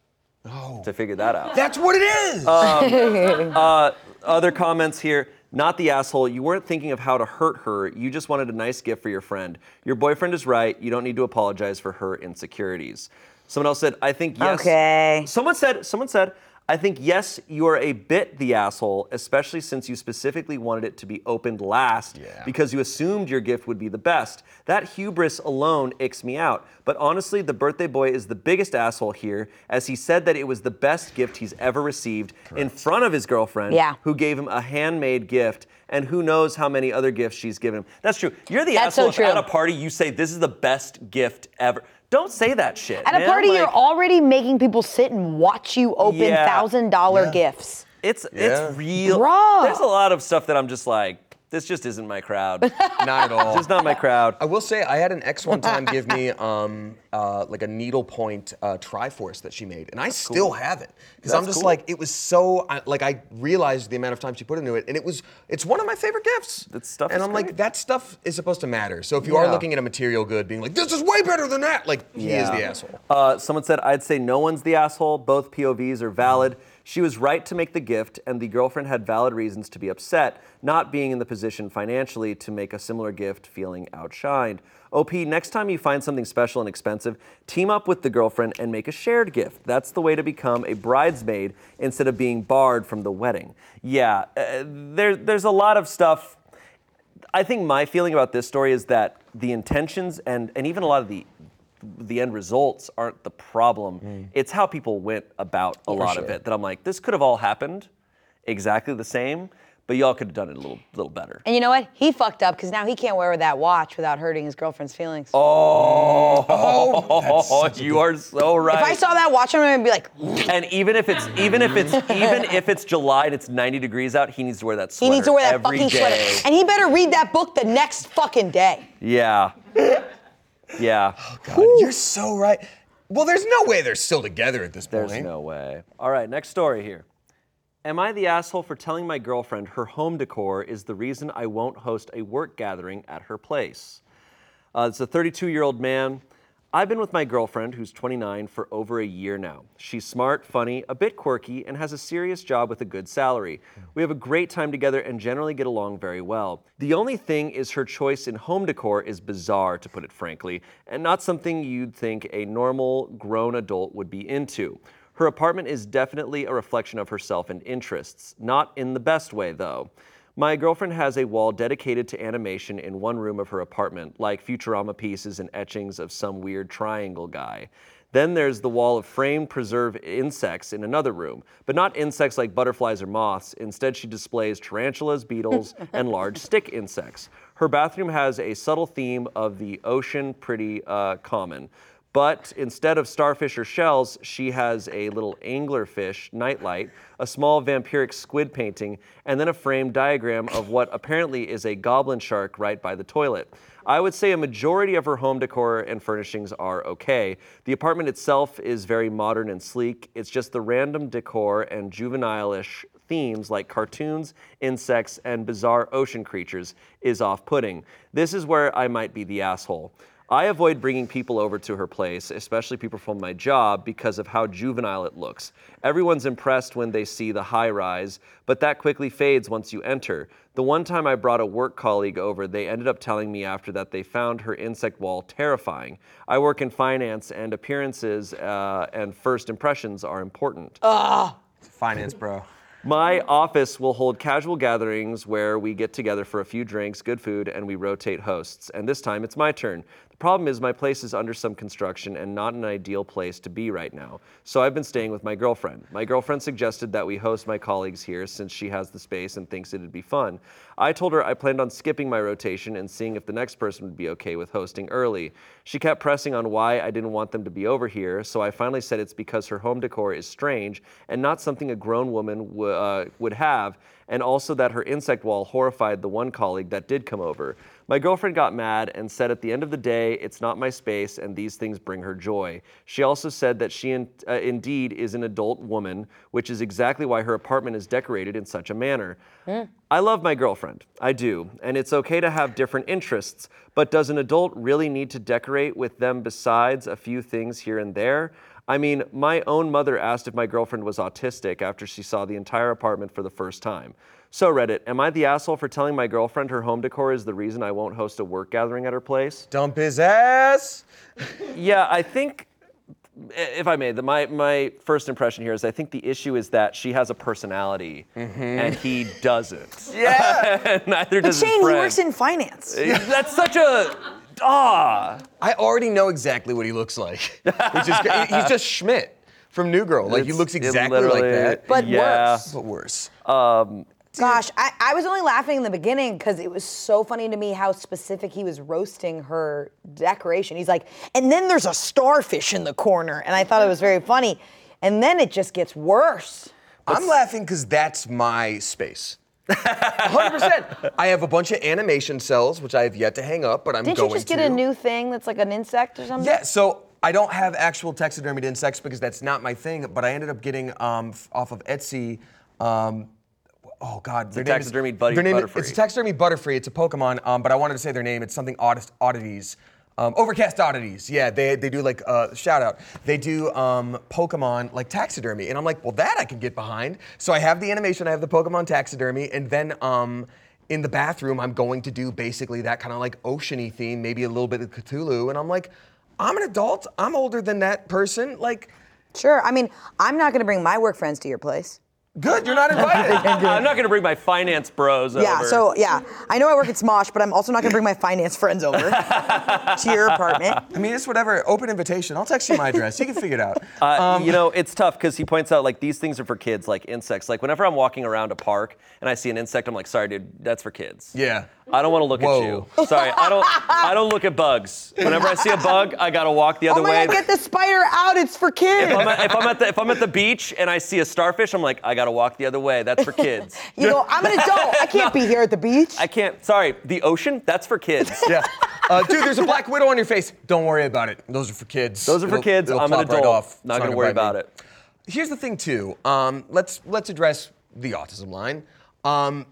oh, to figure that out. that's what it is. Um, uh, other comments here. Not the asshole. You weren't thinking of how to hurt her. You just wanted a nice gift for your friend. Your boyfriend is right. You don't need to apologize for her insecurities. Someone else said, I think yes. Okay. Someone said, someone said, I think yes, you are a bit the asshole, especially since you specifically wanted it to be opened last Yeah. because you assumed your gift would be the best. That hubris alone icks me out. But honestly, the birthday boy is the biggest asshole here, as he said that it was the best gift he's ever received in front of his girlfriend, Yeah. who gave him a handmade gift. And who knows how many other gifts she's given him. That's true. You're the That's so asshole if at a party you say this is the best gift ever. Don't say that shit. At a man. party, you're already making people sit and watch you open thousand dollar Yeah. gifts. It's Yeah. it's real. Bruh. There's a lot of stuff that I'm just like, this just isn't my crowd. Not at all. just not my crowd. I will say I had an ex one time give me um, uh, like a needlepoint uh, Triforce that she made, and I still have it because I'm just cool. like it was so I, like I realized the amount of time she put into it, and it was it's one of my favorite gifts. That stuff and is I'm like that stuff is supposed to matter. So if you are looking at a material good, being like this is way better than that, like he is the asshole. Uh, someone said, I'd say no one's the asshole. Both POVs are valid. She was right to make the gift, and the girlfriend had valid reasons to be upset, not being in the position financially to make a similar gift, feeling outshined. OP, next time you find something special and expensive, team up with the girlfriend and make a shared gift. That's the way to become a bridesmaid instead of being barred from the wedding. Yeah, uh, there, there's a lot of stuff I think my feeling about this story is that the intentions and, and even a lot of the the end results aren't the problem. Mm. It's how people went about a lot of it. That I'm like, this could have all happened exactly the same, but y'all could have done it a little little better. And you know what? He fucked up because now he can't wear that watch without hurting his girlfriend's feelings. Oh, oh you are so right. If I saw that watch, I'm gonna be like, and even if it's even if it's even if it's July and it's 90 degrees out, he needs to wear that sweater. he needs to wear that every fucking sweater. And he better read that book the next fucking day. Yeah. Yeah. God, you're so right. Well, there's no way they're still together at this point. There's no way. All right, next story here. Am I the asshole for telling my girlfriend her home decor is the reason I won't host a work gathering at her place? Uh, it's a 32 year old man. I've been with my girlfriend, who's 29, for over a year now. She's smart, funny, a bit quirky, and has a serious job with a good salary. We have a great time together and generally get along very well. The only thing is her choice in home decor is bizarre, to put it frankly, and not something you'd think a normal, grown adult would be into. Her apartment is definitely a reflection of herself and interests, not in the best way, though. My girlfriend has a wall dedicated to animation in one room of her apartment, like Futurama pieces and etchings of some weird triangle guy. Then there's the wall of framed preserved insects in another room, but not insects like butterflies or moths. Instead, she displays tarantulas, beetles, and large stick insects. Her bathroom has a subtle theme of the ocean pretty uh, common. But instead of starfish or shells, she has a little anglerfish nightlight, a small vampiric squid painting, and then a framed diagram of what apparently is a goblin shark right by the toilet. I would say a majority of her home decor and furnishings are okay. The apartment itself is very modern and sleek. It's just the random decor and juvenile-ish themes like cartoons, insects, and bizarre ocean creatures is off putting. This is where I might be the asshole. I avoid bringing people over to her place, especially people from my job, because of how juvenile it looks. Everyone's impressed when they see the high rise, but that quickly fades once you enter. The one time I brought a work colleague over, they ended up telling me after that they found her insect wall terrifying. I work in finance, and appearances uh, and first impressions are important. Ah! Finance, bro. My office will hold casual gatherings where we get together for a few drinks, good food, and we rotate hosts. And this time it's my turn. The problem is my place is under some construction and not an ideal place to be right now. So I've been staying with my girlfriend. My girlfriend suggested that we host my colleagues here since she has the space and thinks it'd be fun. I told her I planned on skipping my rotation and seeing if the next person would be okay with hosting early. She kept pressing on why I didn't want them to be over here, so I finally said it's because her home decor is strange and not something a grown woman w- uh, would have, and also that her insect wall horrified the one colleague that did come over. My girlfriend got mad and said at the end of the day, it's not my space and these things bring her joy. She also said that she in, uh, indeed is an adult woman, which is exactly why her apartment is decorated in such a manner. I love my girlfriend, I do, and it's okay to have different interests, but does an adult really need to decorate with them besides a few things here and there? I mean, my own mother asked if my girlfriend was autistic after she saw the entire apartment for the first time. So, Reddit, am I the asshole for telling my girlfriend her home decor is the reason I won't host a work gathering at her place? Dump his ass. Yeah, I think, if I may, the, my, my first impression here is I think the issue is that she has a personality mm-hmm. and he doesn't. Yeah. Neither But does his Shayne, he friend. works in finance. Eh, that's such a. Ah. I already know exactly what he looks like. Which is great. He's just Schmidt from New Girl. Like he It's- looks it exactly like literally- that. But yeah. worse. but worse. Um, Gosh, I, I was only laughing in the beginning because it was so funny to me how specific he was roasting her decoration. He's like, and then there's a starfish in the corner. And I thought it was very funny. And then it just gets worse. I'm laughing because that's my space. 100%. I have a bunch of animation cels, which I have yet to hang up, but I'm Didn't going you just get to. a new thing that's like an insect or something? Yeah, so I don't have actual taxidermied insects because that's not my thing, but I ended up getting um, f- off of Etsy. Um, oh God, their a name is- taxidermied buddy- their name is- Butterfree. It's a taxidermied Butterfree. It's a Pokemon, um, but I wanted to say their name. It's something oddest, oddities. Um, Overcast oddities. Yeah, they, they do like uh, shout out. They do um, Pokemon like taxidermy, and I'm like, well, that I can get behind. So I have the animation. I have the Pokemon taxidermy, and then. Um, in the bathroom, I'm going to do basically that kind of like oceany theme, maybe a little bit of Cthulhu. And I'm like, I'm an adult. I'm older than that person. Like, Sure. I mean, I'm not going to bring my work friends to your place. Good, you're not invited. I'm not gonna bring my finance bros over. Yeah, over. so yeah, I know I work at Smosh, but I'm also not gonna bring my finance friends over to your apartment. I mean, it's whatever. Open invitation. I'll text you my address. You can figure it out. Uh, you know, it's tough because he points out like these things are for kids, like insects. Like whenever I'm walking around a park and I see an insect, I'm like, sorry, dude, that's for kids. Yeah. I don't want to look Whoa. at you. Sorry, I don't. I don't look at bugs. Whenever I see a bug, I gotta walk the other way. Oh my way. god, get the spider out! It's for kids. if, I'm at, if I'm at the if I'm at the beach and I see a starfish, I'm like, I gotta walk the other way. That's for kids. You know, I'm an adult. I can't be here at the beach. I can't. Sorry, the ocean. That's for kids. Yeah. Uh, dude, there's a black widow on your face. Don't worry about it. Those are for kids. Those are for It'll- kids. it'll I'm an plop right adult. off. Not It's gonna worry bite me. about it. Here's the thing, too. Um, let's let's address the autism line. Um,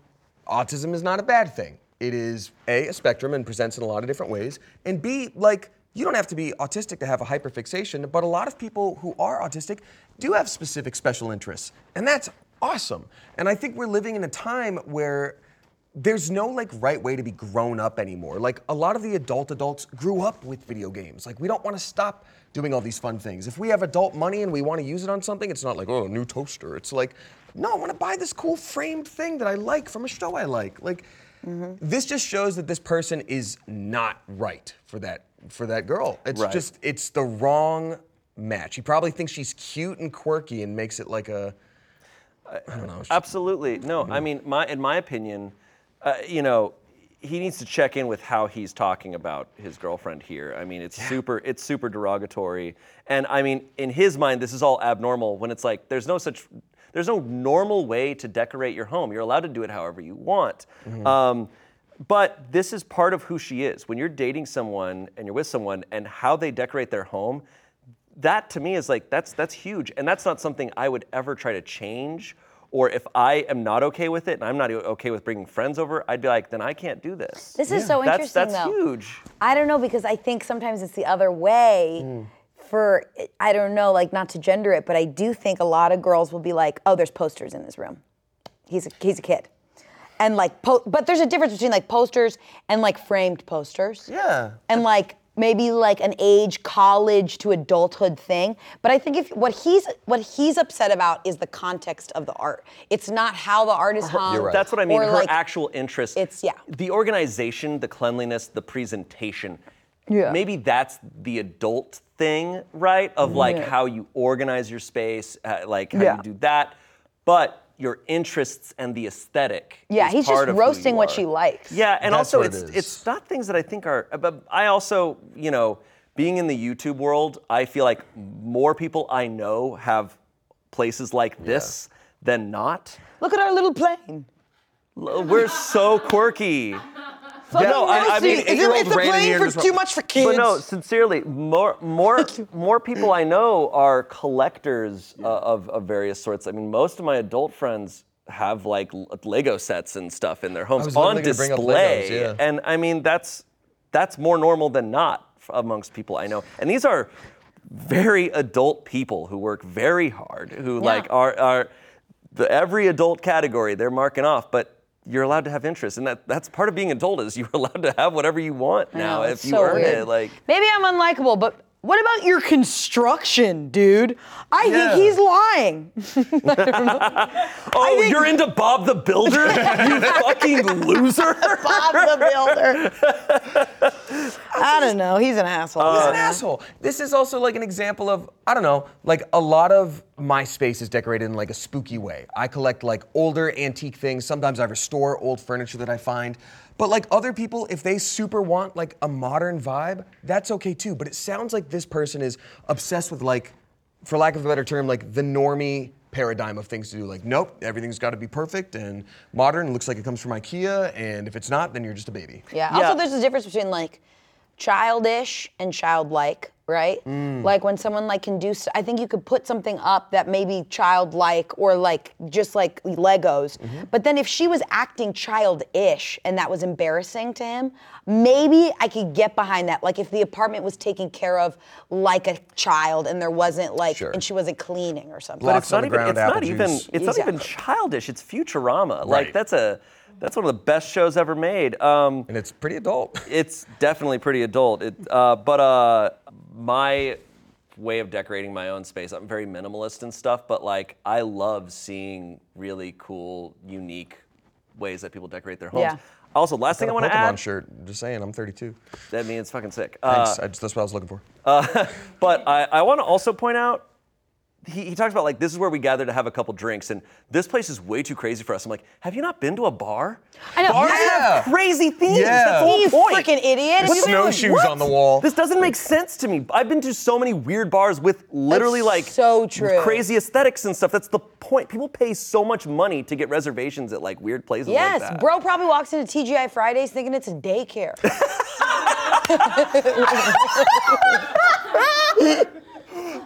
autism is not a bad thing. It is a a spectrum and presents in a lot of different ways, and b like you don't have to be autistic to have a hyperfixation, but a lot of people who are autistic do have specific special interests, and that's awesome. And I think we're living in a time where there's no like right way to be grown up anymore. Like a lot of the adult adults grew up with video games. Like we don't want to stop doing all these fun things. If we have adult money and we want to use it on something, it's not like, oh, a new toaster. It's like, no, I want to buy this cool framed thing that I like from a show I like. Like this just shows that this person is not right for that for that girl. It's Right. just it's the wrong match. He probably thinks she's cute and quirky and makes it like a I don't know. Absolutely. No, I mean, my in my opinion, uh, you know, he needs to check in with how he's talking about his girlfriend here. I mean, it's super it's super derogatory. And I mean, in his mind, this is all abnormal when it's like there's no such there's no normal way to decorate your home. You're allowed to do it however you want. Um, but this is part of who she is. When you're dating someone and you're with someone and how they decorate their home, that to me is like that's that's huge and that's not something i would ever try to change or if i am not okay with it and i'm not okay with bringing friends over i'd be like then i can't do this This is so that's interesting, that's though. huge I don't know because I think sometimes it's the other way. Mm. For I don't know, like not to gender it, but I do think a lot of girls will be like, "Oh, there's posters in this room. He's a, he's a kid," and like, po- but there's a difference between like posters and like framed posters. Yeah. And like maybe like an age college to adulthood thing. But I think if what he's what he's upset about is the context of the art. It's not how the art is hung. right. that's what i mean her like, actual interest it's- yeah. the organization the cleanliness the presentation Yeah. maybe that's the adult thing right of like Yeah. how you organize your space uh, like how Yeah. you do that but your interests and the aesthetic Yeah, is he's part just of roasting what she likes. Yeah, and That's also what it it's it's not things that I think are. But I also, you know, being in the YouTube world, I feel like more people I know have places like this than not. Look at our little plane. We're so quirky. Fucking no, I- I nasty. mean, Is it, eight-year-old is the ran in plane here for too much for kids? But no, sincerely, more more more people I know are collectors uh, of of various sorts. I mean, most of my adult friends have like Lego sets and stuff in their homes was on literally gonna bring up display, Legos, yeah. and I mean that's that's more normal than not f- amongst people I know. And these are very adult people who work very hard, who like are are the every adult category they're marking off, but. You're allowed to have interests, and that, that's part of being adult is you're allowed to have whatever you want now know, if you so earn weird. it. Like Maybe I'm unlikable, but what about your construction, dude? I Yeah. think he's lying. Oh, think- you're into Bob the Builder? you fucking loser. Bob the Builder. I don't know. He's an asshole. Uh, he's an asshole. This is also like an example of, I don't know, like a lot of my space is decorated in like a spooky way. I collect like older antique things. Sometimes I restore old furniture that I find. But like other people, if they super want like a modern vibe, that's okay too. But it sounds like this person is obsessed with like, for lack of a better term, like the normie paradigm of things to do. Like, nope, everything's got to be perfect and modern. Looks like it comes from IKEA, and if it's not, then you're just a baby. Yeah. Yeah. Also, there's a difference between like childish and childlike, right? Mm. Like when someone like can do, I think you could put something up that may be childlike or like just like Legos. Mm-hmm. But then if she was acting childish and that was embarrassing to him, maybe I could get behind that. Like if the apartment was taken care of like a child and there wasn't like, Sure. and she wasn't cleaning or something. But it's not even. ground, It's not apple even. juice. It's not even childish. It's Futurama. Like that's a. That's one of the best shows ever made. Um, And it's pretty adult. it's definitely pretty adult. It, uh, but uh, my way of decorating my own space, I'm very minimalist and stuff. But like, I love seeing really cool, unique ways that people decorate their homes. Yeah. Also, last thing I Got a want to Pokemon add. shirt. Just saying, I'm 32. That means fucking sick. Uh, Thanks. I just, that's what I was looking for. But I, I want to also point out, he, he talks about like this is where we gather to have a couple drinks, and this place is way too crazy for us. I'm like, have you not been to a bar? I know. Bars Yeah. have crazy themes. Yeah. That's the whole you point. freaking idiot. With What are you doing? snowshoes What? on the wall. This doesn't make sense to me. I've been to so many weird bars with literally That's like so true. crazy aesthetics and stuff. That's the point. People pay so much money to get reservations at like weird places Yes, like that. bro probably walks into TGI Fridays thinking it's a daycare.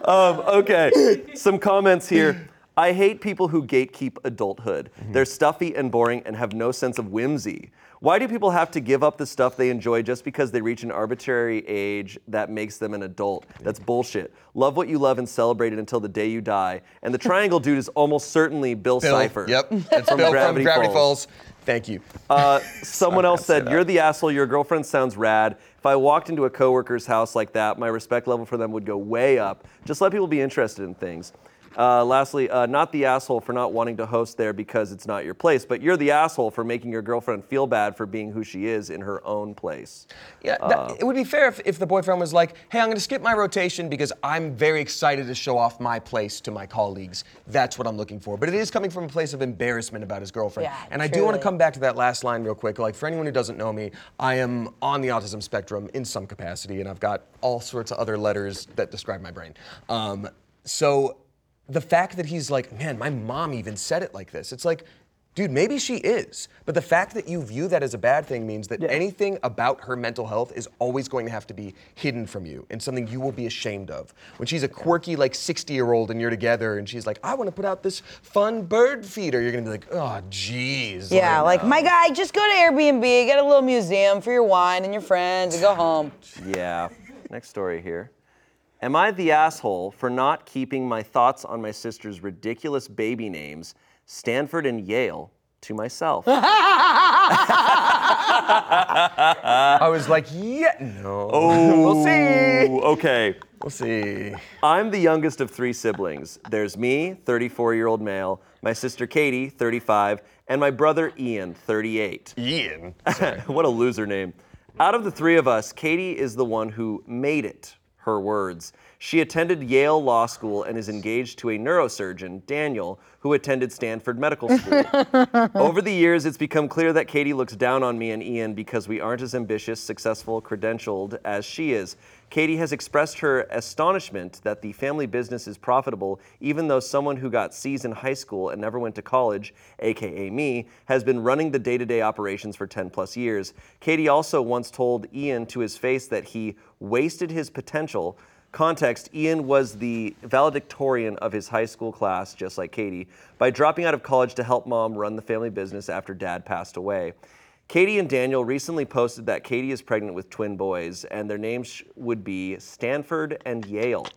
Okay, some comments here. I hate people who gatekeep adulthood. Mm-hmm. They're stuffy and boring and have no sense of whimsy. Why do people have to give up the stuff they enjoy just because they reach an arbitrary age that makes them an adult? That's bullshit. Love what you love and celebrate it until the day you die. And the triangle dude is almost certainly Bill, Bill, Cipher. Yep. It's Bill Gravity from Gravity Falls. Falls. Thank you. Uh, someone else said, "You're the asshole. Your girlfriend sounds rad. If I walked into a coworker's house like that, my respect level for them would go way up. Just let people be interested in things." Uh, lastly, uh, not the asshole for not wanting to host there because it's not your place, but you're the asshole for making your girlfriend feel bad for being who she is in her own place. Yeah, that, it would be fair if, if the boyfriend was like, hey, I'm going to skip my rotation because I'm very excited to show off my place to my colleagues. That's what I'm looking for. But it is coming from a place of embarrassment about his girlfriend. Yeah, and I do want to come back to that last line real quick. Like, for anyone who doesn't know me, I am on the autism spectrum in some capacity, and I've got all sorts of other letters that describe my brain. Um, so the fact that he's like, man, my mom even said it like this, it's like, Dude, maybe she is. But the fact that you view that as a bad thing means that anything about her mental health is always going to have to be hidden from you and something you will be ashamed of. When she's a quirky, like 60 year old and you're together and she's like, I want to put out this fun bird feeder, you're going to be like, oh, jeez. yeah, like no." my guy, just go to Airbnb, get a little museum for your wine and your friends, and go home. Yeah. Next story here. Am I the asshole for not keeping my thoughts on my sister's ridiculous baby names, Stanford and Yale, to myself? I was like, yeah, no. Oh, we'll see. Okay. We'll see. I'm the youngest of three siblings. There's me, 34 year old male, my sister Katie, 35, and my brother Ian, 38. Ian. what a loser name. Out of the three of us, Katie is the one who made it, her words. She attended Yale Law School and is engaged to a neurosurgeon, Daniel, who attended Stanford Medical School. Over the years, it's become clear that Katie looks down on me and Ian because we aren't as ambitious, successful, credentialed as she is. Katie has expressed her astonishment that the family business is profitable, even though someone who got C's in high school and never went to college, aka me, has been running the day to day operations for 10 plus years. Katie also once told Ian to his face that he wasted his potential. Context Ian was the valedictorian of his high school class, just like Katie, by dropping out of college to help mom run the family business after dad passed away. Katie and Daniel recently posted that Katie is pregnant with twin boys, and their names would be Stanford and Yale.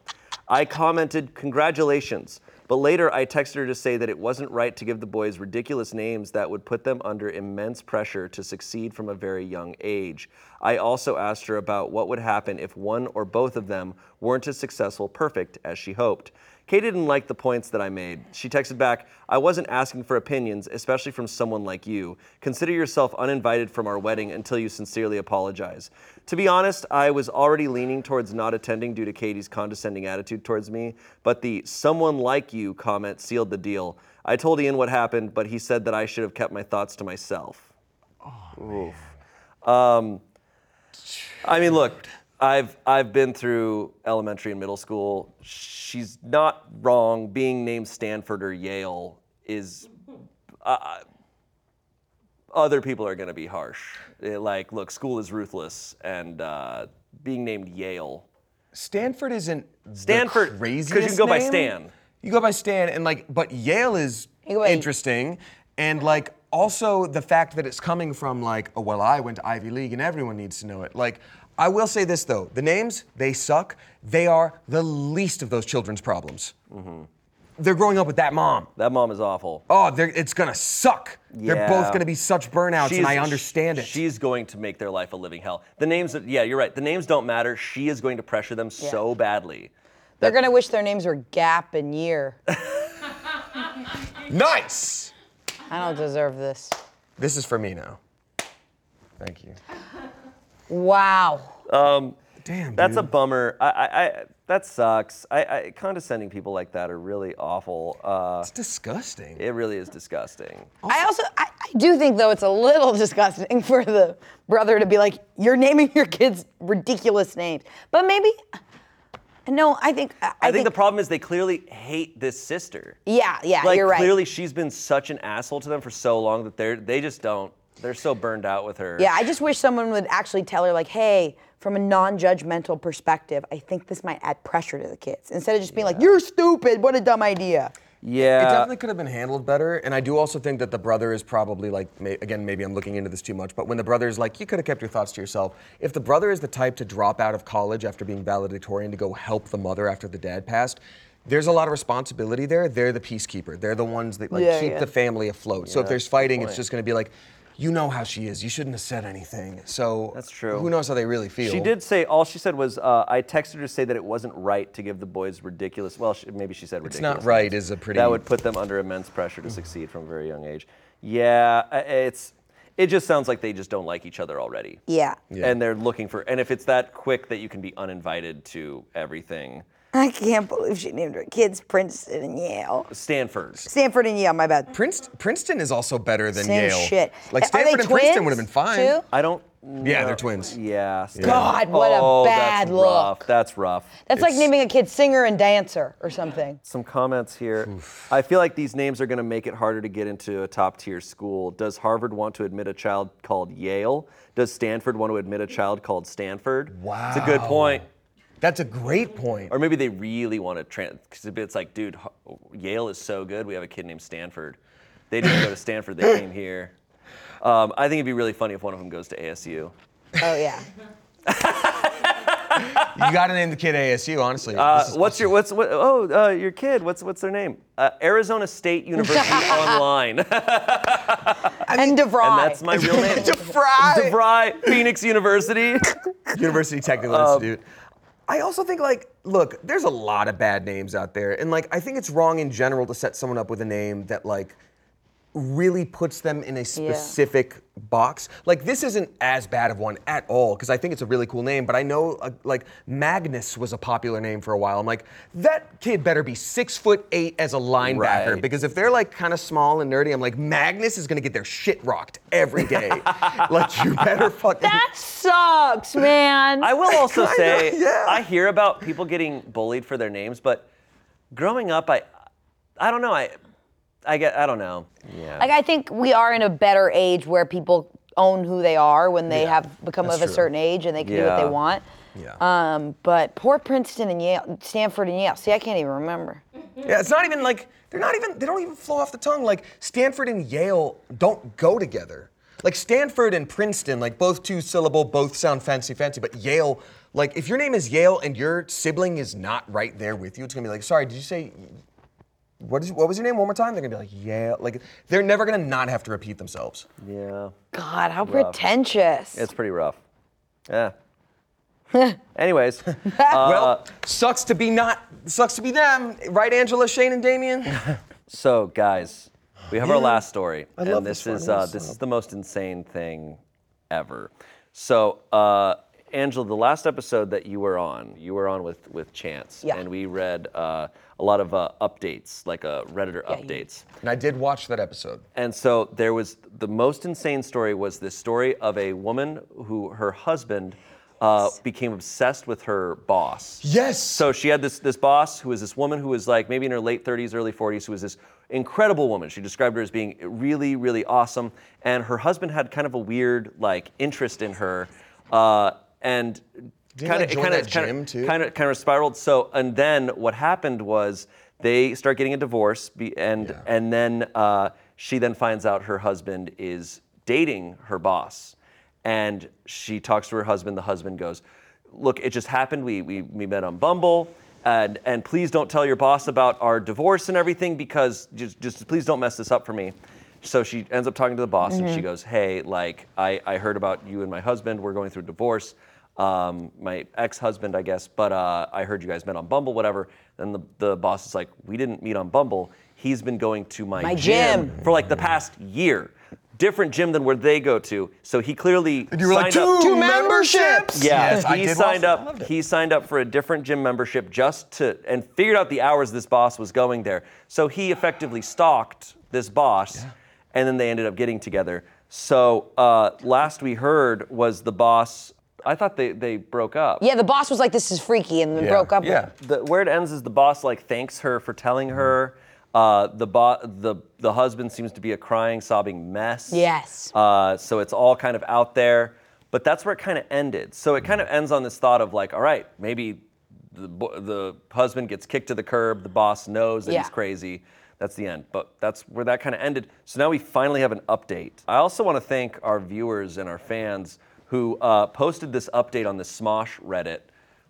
I commented, Congratulations. But later I texted her to say that it wasn't right to give the boys ridiculous names that would put them under immense pressure to succeed from a very young age. I also asked her about what would happen if one or both of them weren't as successful perfect as she hoped. Katie didn't like the points that I made. She texted back, I wasn't asking for opinions, especially from someone like you. Consider yourself uninvited from our wedding until you sincerely apologize. To be honest, I was already leaning towards not attending due to Katie's condescending attitude towards me, but the someone like you comment sealed the deal. I told Ian what happened, but he said that I should have kept my thoughts to myself. Oof. Um, I mean, look, I've I've been through elementary and middle school. She's not wrong. Being named Stanford or Yale is. Uh, other people are going to be harsh. Eh, like, look, school is ruthless, and uh, being named Yale. Stanford isn't Stanford- the 'cause craziest you can go by. Stan. You go by Stan, and like, but Yale is You go by- interesting, and like also the fact that it's coming from like, oh well, I went to Ivy League, and everyone needs to know it. Like, I will say this though, the names they suck. They are the least of those children's problems. Mm-hmm. They're growing up with that mom. That mom is awful. Oh, it's gonna suck. They're both gonna be such burnouts, and I She's- understand it. She's going to make their life a living hell. The names, yeah, you're right. The names don't matter. She is going to pressure them so badly. They're gonna wish their names were Gap and Year. nice. I don't deserve this. This is for me now. Thank you. Wow. Damn. That's a dude. bummer. I, I, I that sucks. I, I condescending people like that are really awful. Uh, It's disgusting. it really is disgusting. I also I, I do think though it's a little disgusting for the brother to be like, you're naming your kids ridiculous names. But maybe no, I think I, I, think, the problem is they clearly hate this sister. Yeah, yeah, like you're right. clearly she's been such an asshole to them for so long that they're they just don't. They're so burned out with her. Yeah, I just wish someone would actually tell her, like, hey, from a non judgmental perspective, I think this might add pressure to the kids. Instead of just being like, you're stupid, what a dumb idea. Yeah. It definitely could have been handled better, and I do also think that the brother is probably like, may, again, maybe I'm looking into this too much, but when the brother is like, you could have kept your thoughts to yourself. If the brother is the type to drop out of college after being valedictorian to go help the mother after the dad passed, there's a lot of responsibility there. They're the peacekeeper. They're the ones that like Yeah, keep yeah. the family afloat. so if there's that's a good fighting, it's just going to be like, you know how she is. You shouldn't have said anything. So That's true. Who knows how they really feel? She did say all she said was uh, I texted her to say that it wasn't right to give the boys ridiculous. Well, she, maybe she said It's ridiculous. not right is a pretty- That would put them under immense pressure to succeed from a very young age. Yeah, I- it's. It just sounds like they just don't like each other already. Yeah. Yeah. And they're looking for, and if it's that quick that you can be uninvited to everything, I can't believe she named her kids Princeton and Yale. Stanford. Stanford and Yale, my bad. Princeton, Princeton is also better than Same Yale. shit. Like Are they Stanford and Princeton twins, would have been fine. too? I don't. Yeah, they're twins. Yeah. Stanford. God, what a Oh, bad that's look. Rough. That's rough. That's like naming a kid singer and dancer or something. Some comments here. I feel like these names are going to make it harder to get into a top tier school. Does Harvard want to admit a child called Yale? Does Stanford want to admit a child called Stanford? Wow. It's a good point. That's a great point. Or maybe they really want to trans. Because it's like, dude, Har- Yale is so good. We have a kid named Stanford. They didn't go to Stanford. They came here. Um, I think it'd be really funny if one of them goes to ASU. Oh yeah. You got to name the kid ASU, honestly. Uh, is what's your what's what? Oh, uh, your kid. What's what's their name? Uh, Arizona State University Online. and DeVry. And that's my real name. DeVry. DeVry, Phoenix University. University Technical Um, Institute. I also think like, look, there's a lot of bad names out there, and like, I think it's wrong in general to set someone up with a name that like really puts them in a specific box. Like this isn't as bad of one at all because I think it's a really cool name. But I know uh, like Magnus was a popular name for a while. I'm like, that kid better be six foot eight as a linebacker Right. because if they're like kind of small and nerdy, I'm like, Magnus is gonna get their shit rocked every day. like you better fucking. that sucks, man. I will also Kinda, say, yeah. I hear about people getting bullied for their names, but growing up, I, I don't know. I, I get. I don't know. Yeah. Like I think we are in a better age where people own who they are when they Yeah, have become that's of a true. certain age and they can do what Yeah. they want. Yeah. Um, but poor Princeton and Yale, Stanford and Yale. See, I can't even remember. Yeah, it's not even like they're not even they don't even flow off the tongue. Like Stanford and Yale don't go together. Like Stanford and Princeton, like both two syllable, both sound fancy fancy, but Yale, like if your name is Yale and your sibling is not right there with you, it's gonna be like, sorry, did you say what is what was your name one more time? They're gonna be like, yeah. Like they're never gonna not have to repeat themselves. yeah. God, how pretentious. It's pretty rough. Yeah. Anyways, uh, well, sucks to be not sucks to be them, right, Angela, Shayne, and Damien? so guys, we have our last story, I and love this this is uh, What's this is the most insane thing ever. So, uh, Angela, the last episode that you were on, you were on with with Chance, Yeah. and we read uh, a lot of uh, updates, like uh, Redditor Yeah, you- updates. and I did watch that episode. And so there was the most insane story was this story of a woman who her husband uh, became obsessed with her boss. Yes. So she had this this boss who was this woman who was like maybe in her late 30s, early 40s, who was this incredible woman. She described her as being really, really awesome, and her husband had kind of a weird like interest in her, uh, and he, kind of kind of gym, too? kind of kind of spiraled. So and then what happened was they start getting a divorce, be, and and then uh, she then finds out her husband is dating her boss, and she talks to her husband. The husband goes, "Look, it just happened. We we, we met on Bumble." And, and please don't tell your boss about our divorce and everything because just, just please don't mess this up for me. So she ends up talking to the boss and she goes, Hey, like, I, I heard about you and my husband. We're going through a divorce. Um, my ex husband, I guess, but uh, I heard you guys met on Bumble, whatever. And the, the boss is like, We didn't meet on Bumble. He's been going to my, My gym. for like the past year. Different gym than where they go to. So he clearly you were like, signed up. two, Two memberships! Yeah, Yes, I he did signed watch it. Up. loved it. He signed up for a different gym membership just to and figured out the hours this boss was going there. So he effectively stalked this boss, and then they ended up getting together. So uh, last we heard was the boss. I thought they, they broke up. Yeah, the boss was like, "This is freaky," and then Yeah, broke up. yeah. The, where it ends is the boss like thanks her for telling her. Uh, the, bo- the the husband seems to be a crying, sobbing mess. Yes. Uh, so it's all kind of out there, but that's where it kind of ended. So it kind of ends on this thought of like, all right, maybe the bo- the husband gets kicked to the curb. The boss knows that Yeah. he's crazy. That's the end. But that's where that kind of ended. So now we finally have an update. I also want to thank our viewers and our fans who uh, posted this update on the Smosh Reddit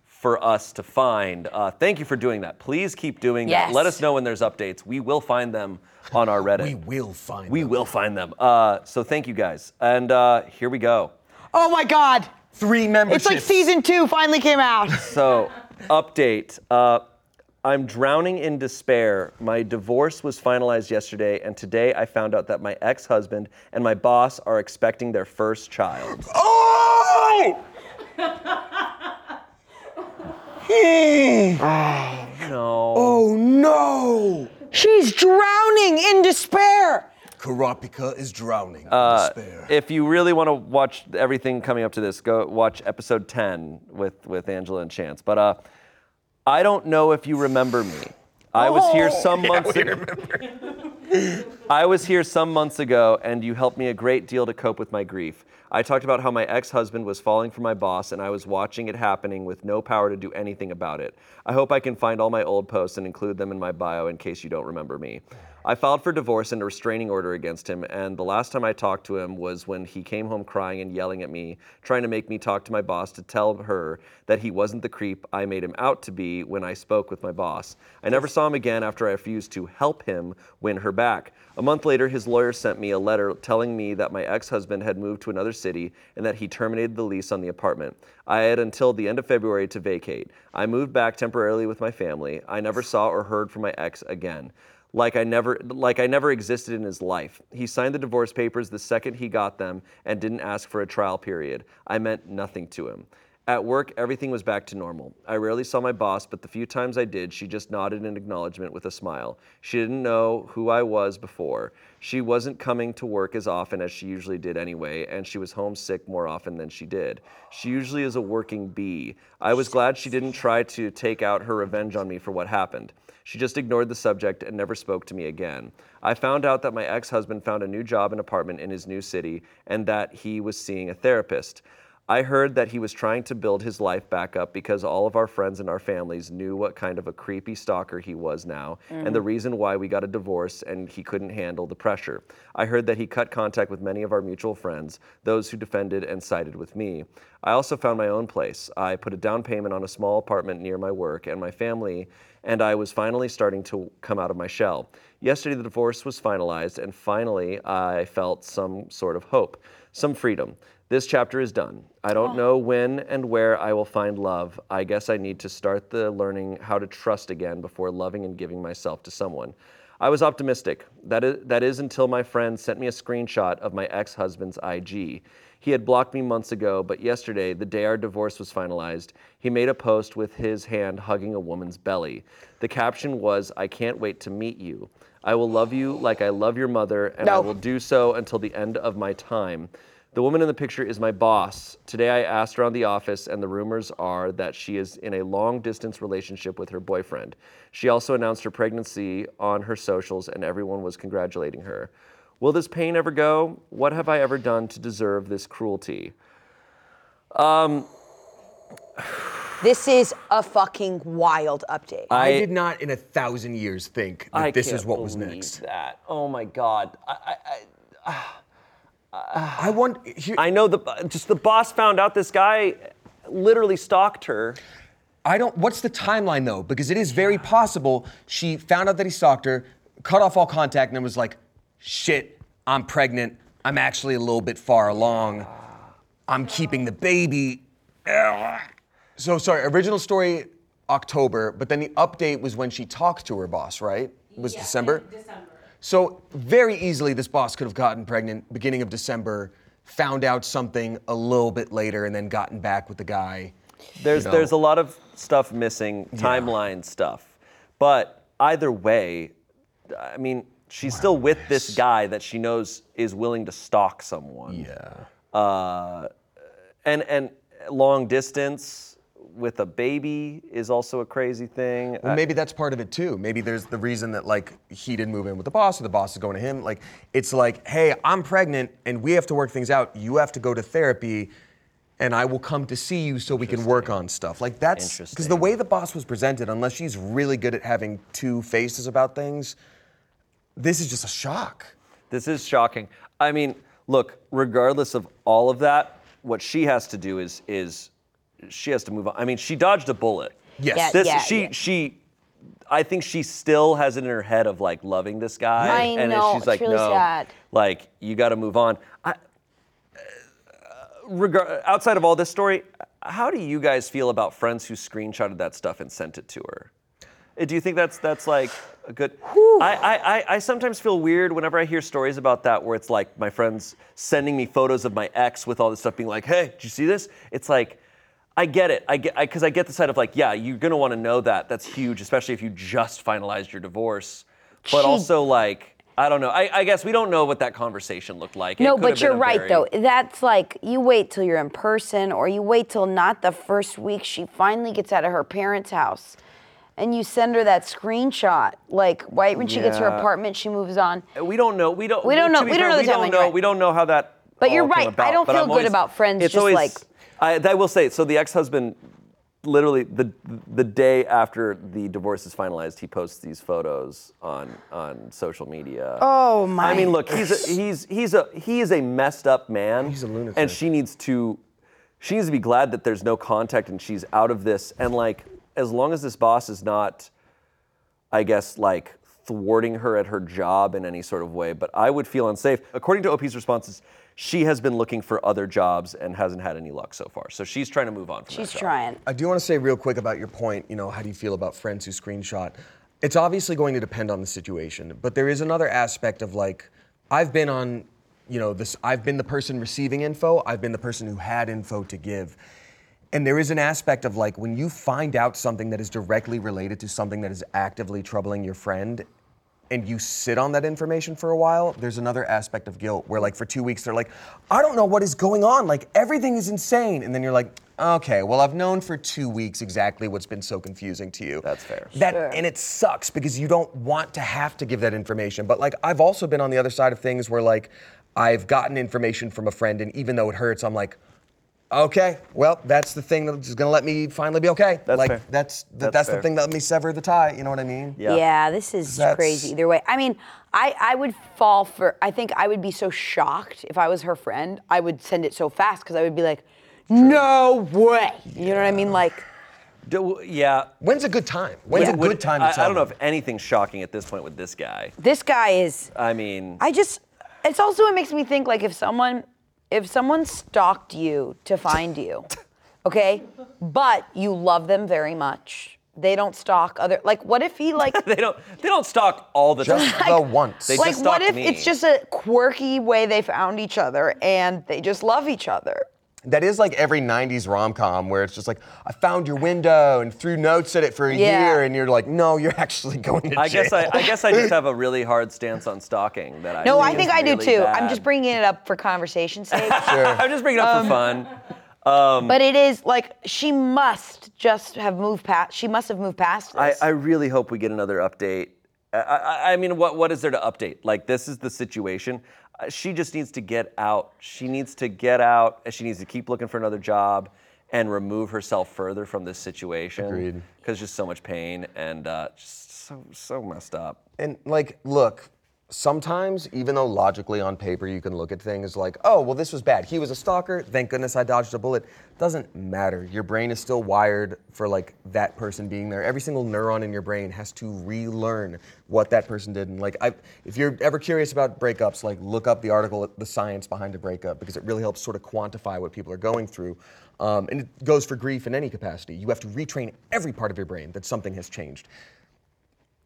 for us to find. Uh, thank you for doing that. Please keep doing that. Let us know when there's updates. We will find them on our Reddit. We will find We them. will find them. Uh, so thank you guys. And uh, here we go. Oh my God! Three memberships. It's like season two finally came out. So, update. Uh, I'm drowning in despair. My divorce was finalized yesterday, and today I found out that my ex husband and my boss are expecting their first child. Oh! No. oh no! She's drowning in despair. Karapika is drowning Uh, in despair. If you really want to watch everything coming up to this, go watch episode 10 with, with Angela and Chance. But uh, I don't know if you remember me. I was here oh, some months ago. I was here some months ago, and you helped me a great deal to cope with my grief. I talked about how my ex husband was falling for my boss, and I was watching it happening with no power to do anything about it. I hope I can find all my old posts and include them in my bio in case you don't remember me. I filed for divorce and a restraining order against him, and the last time I talked to him was when he came home crying and yelling at me, trying to make me talk to my boss to tell her that he wasn't the creep I made him out to be when I spoke with my boss. I never saw him again after I refused to help him win her back. A month later, his lawyer sent me a letter telling me that my ex husband had moved to another city and that he terminated the lease on the apartment. I had until the end of February to vacate. I moved back temporarily with my family. I never saw or heard from my ex again like I never like I never existed in his life. He signed the divorce papers the second he got them and didn't ask for a trial period. I meant nothing to him. At work, everything was back to normal. I rarely saw my boss, but the few times I did, she just nodded in acknowledgement with a smile. She didn't know who I was before. She wasn't coming to work as often as she usually did anyway, and she was homesick more often than she did. She usually is a working bee. I was glad she didn't try to take out her revenge on me for what happened. She just ignored the subject and never spoke to me again. I found out that my ex husband found a new job and apartment in his new city and that he was seeing a therapist. I heard that he was trying to build his life back up because all of our friends and our families knew what kind of a creepy stalker he was now and the mm-hmm. reason why we got a divorce and he couldn't handle the pressure. I heard that he cut contact with many of our mutual friends, those who defended and sided with me. I also found my own place. I put a down payment on a small apartment near my work and my family and I was finally starting to come out of my shell. Yesterday, the divorce was finalized, and finally, I felt some sort of hope, some freedom. This chapter is done. I don't oh. know when and where I will find love. I guess I need to start the learning how to trust again before loving and giving myself to someone. I was optimistic. That is, that is until my friend sent me a screenshot of my ex husband's IG. He had blocked me months ago, but yesterday, the day our divorce was finalized, he made a post with his hand hugging a woman's belly. The caption was, I can't wait to meet you. I will love you like I love your mother, and I No. will do so until the end of my time. The woman in the picture is my boss. Today I asked around the office, and the rumors are that she is in a long distance relationship with her boyfriend. She also announced her pregnancy on her socials, and everyone was congratulating her. Will this pain ever go? What have I ever done to deserve this cruelty? Um, This is a fucking wild update. I, did not in a thousand years think that I this is can't what was believe next. That. Oh my God. I, I, I want. Here, I know the just the boss found out this guy literally stalked her. I don't. What's the timeline though? Because it is very possible she found out that he stalked her, cut off all contact, and then was like, "Shit, I'm pregnant. I'm actually a little bit far along. I'm keeping the baby." So sorry. Original story October, but then the update was when she talked to her boss, right? It was December. December. So very easily, this boss could have gotten pregnant beginning of December, found out something a little bit later, and then gotten back with the guy. There's you know. there's a lot of stuff missing, timeline stuff. But either way, I mean, she's still with this guy that she knows is willing to stalk someone. Yeah. Uh, and and long distance with a baby is also a crazy thing. Well, maybe that's part of it too. Maybe there's the reason that like he didn't move in with the boss or the boss is going to him. Like it's like, hey, I'm pregnant and we have to work things out. You have to go to therapy and I will come to see you so we can work on stuff. Like that's because the way the boss was presented, unless she's really good at having two faces about things, this is just a shock. This is shocking. I mean, look, regardless of all of that, what she has to do is is she has to move on. I mean, she dodged a bullet. Yes. Yeah, This yeah, she yeah. she I think she still has it in her head of like loving this guy. I and know, she's it's like, really no, sad. like you got to move on. I, uh, regard, outside of all this story, how do you guys feel about friends who screenshotted that stuff and sent it to her? Uh, Do you think that's that's like a good? I, I, I, I sometimes feel weird whenever I hear stories about that where it's like my friends sending me photos of my ex with all this stuff, being like, "Hey, did you see this?" It's like, I get it. I get because I, get the side of like, yeah, you're gonna want to know that. That's huge, especially if you just finalized your divorce. But She- also like, I don't know. I, I guess we don't know what that conversation looked like. No, but you're right very- though. That's like you wait till you're in person, or you wait till not the first week she finally gets out of her parents' house, and you send her that screenshot. Like right when she gets her apartment, she moves on. We don't know. We don't. We don't know- we don't fair, know the We don't know. right. We don't know how that. But you're all came right. I don't but feel I'm good always- about friends It's just always, like- I, I will say. So the ex-husband, literally the the day after the divorce is finalized, he posts these photos on on social media. Oh my! I mean, look, he's a, he's he's a he is a messed up man. He's a lunatic. and she needs to she needs to be glad that there's no contact and she's out of this. And like, as long as this boss is not, I guess, like thwarting her at her job in any sort of way, but I would feel unsafe. According to OP's responses, she has been looking for other jobs and hasn't had any luck so far. So she's trying to move on from she's that job. trying. I do want to say real quick about your point. You know, how do you feel about friends who screenshot? It's obviously going to depend on the situation, but there is another aspect of like, I've been on, you know, this. I've been the person receiving info. I've been the person who had info to give. And there is an aspect of like when you find out something that is directly related to something that is actively troubling your friend and you sit on that information for a while, there's another aspect of guilt where like for 2 weeks they're like, "I don't know what is going on. Like everything is insane." And then you're like, "Okay, well I've known for 2 weeks exactly what's been so confusing to you." That's fair. That and it sucks because you don't want to have to give that information. But like I've also been on the other side of things where like I've gotten information from a friend and even though it hurts, I'm like, Okay, well, that's the thing that's gonna let me finally be okay. That's like fair. that's th- That's that's, fair. the thing that let me sever the tie. You know what I mean? Yeah. Yeah, this is That's- crazy either way. I mean, I, I would fall for, I think I would be so shocked if I was her friend. I would send it so fast because I would be like, no way. You know what I mean? Like, Do- yeah. When's a good time? When's Yeah. a Would- good time to I, tell I don't know them? if anything's shocking at this point with this guy. this guy is, I mean, I just, it's also, it makes me think like if someone, if someone stalked you to find you, okay, but you love them very much, they don't stalk other, like what if he like, they don't they don't stalk all the Just time. the once. They like just what stalked if me. it's just a quirky way they found each other and they just love each other? That is like every 90s rom com where it's just like, I found your window and threw notes at it for a Yeah. year, and you're like, no, you're actually going to I jail. guess I, I guess I just have a really hard stance on stalking that I No, I is think I do really too. I'm just bringing it up for conversation's sake. I'm just bringing it up for um, fun. Um, but it is like she must just have moved past. She must have moved past I, this. I really hope we get another update. I, I, I mean, what, what is there to update? Like, this is the situation. She just needs to get out. She needs to get out. and She needs to keep looking for another job and remove herself further from this situation. Agreed. Because just so much pain and uh, just so so messed up. And like, look, sometimes even though logically on paper you can look at things like, oh, well, this was bad. He was a stalker. Thank goodness I dodged a bullet. Doesn't matter. Your brain is still wired for like that person being there. Every single neuron in your brain has to relearn what that person did. And like, I, if you're ever curious about breakups, like look up the article, the science behind a breakup, because it really helps sort of quantify what people are going through. Um, and it goes for grief in any capacity. You have to retrain every part of your brain that something has changed.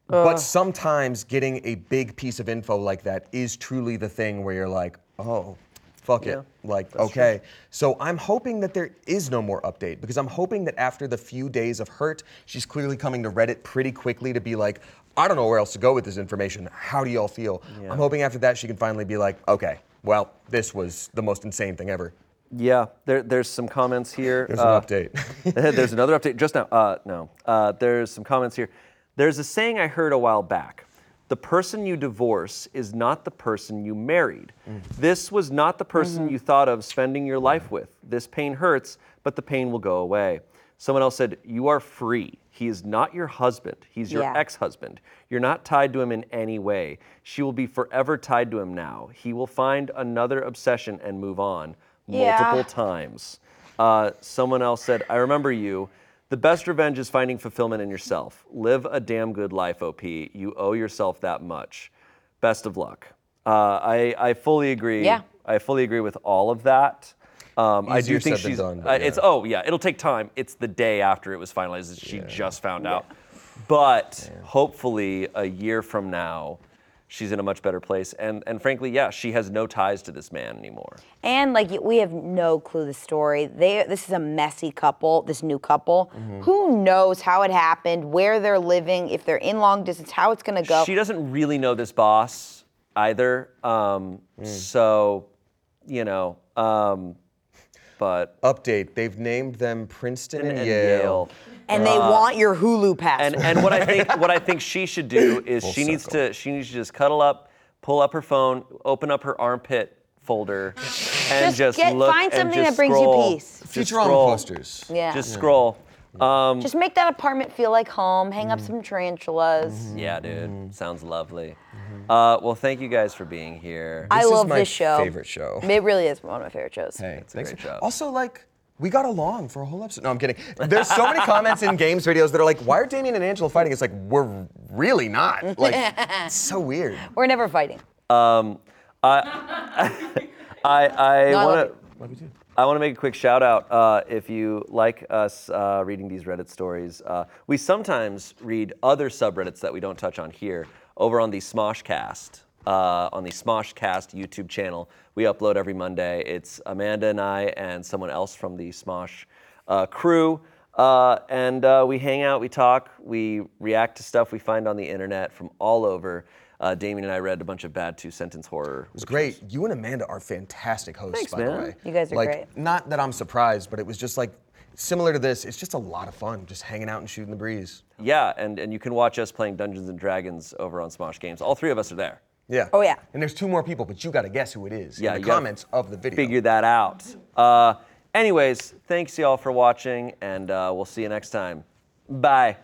But sometimes getting a big piece of info like that is truly the thing where you're like, oh, fuck Yeah, it. Like, okay. So I'm hoping that there is no more update because I'm hoping that after the few days of hurt, she's clearly coming to Reddit pretty quickly to be like, I don't know where else to go with this information. How do y'all feel? I'm hoping after that she can finally be like, okay, well, this was the most insane thing ever. Yeah, there, there's some comments here. There's Uh, an update. there's another update just now. Uh, no, uh, there's some comments here. There's a saying I heard a while back. The person you divorce is not the person you married. This was not the person you thought of spending your life with. This pain hurts, but the pain will go away. Someone else said, You are free. He is not your husband. He's your Yeah. ex husband. You're not tied to him in any way. She will be forever tied to him now. He will find another obsession and move on Yeah. multiple times. Uh, someone else said, I remember you. The best revenge is finding fulfillment in yourself. Live a damn good life, OP. You owe yourself that much. Best of luck. Uh, I, I fully agree. Yeah. I fully agree with all of that. Um, I do Easier think said than she's. done, but uh, It's oh yeah, it'll take time. It's the day after it was finalized that she just found out. But hopefully, a year from now, she's in a much better place. And and frankly, yeah, she has no ties to this man anymore. And like we have no clue the story. They this is a messy couple, this new couple. Mm-hmm. Who knows how it happened, where they're living, if they're in long distance, how it's gonna go. She doesn't really know this boss either. Um, Hmm. So, you know, um, but update. They've named them Princeton and, and Yale. Yale. and they want your Hulu password. And and what I think what I think she should do is Full she needs to she needs to just cuddle up, pull up her phone, open up her armpit folder, and Just just, get- look find and something just that brings you peace. Just Futurama scroll. posters. yeah. Just scroll. Um, Just make that apartment feel like home. Hang up some tarantulas. yeah, dude, sounds lovely. Uh, well, thank you guys for being here. I This is love my this show. favorite show. It really is one of my favorite shows. Hey, it's a thanks. great job. Also, like, we got along for a whole episode. No, I'm kidding. There's so many comments in games videos that are like, why are Damien and Angela fighting? It's like, we're really not. Like, it's so weird. We're never fighting. I I No, I love want you. Love you too. I want to make a quick shout out. Uh, if you like us uh, reading these Reddit stories, uh, we sometimes read other subreddits that we don't touch on here over on the Smoshcast, uh, on the Smoshcast YouTube channel. We upload every Monday. It's Amanda and I and someone else from the Smosh uh, crew. Uh, and uh, we hang out, we talk, we react to stuff we find on the internet from all over. Uh, Damien and I read a bunch of bad two sentence horror. It was great. You and Amanda are fantastic hosts, Thanks, by the man. way. You guys are like, great. Not that I'm surprised, but it was just like similar to this. It's just a lot of fun, just hanging out and shooting the breeze. Yeah, and, and you can watch us playing Dungeons and Dragons over on Smosh Games. All three of us are there. Yeah. Oh, yeah. And there's two more people, but you got to guess who it is Yeah, in the comments of the video. Figure that out. Uh, anyways, thanks y'all for watching, and uh, we'll see you next time. Bye.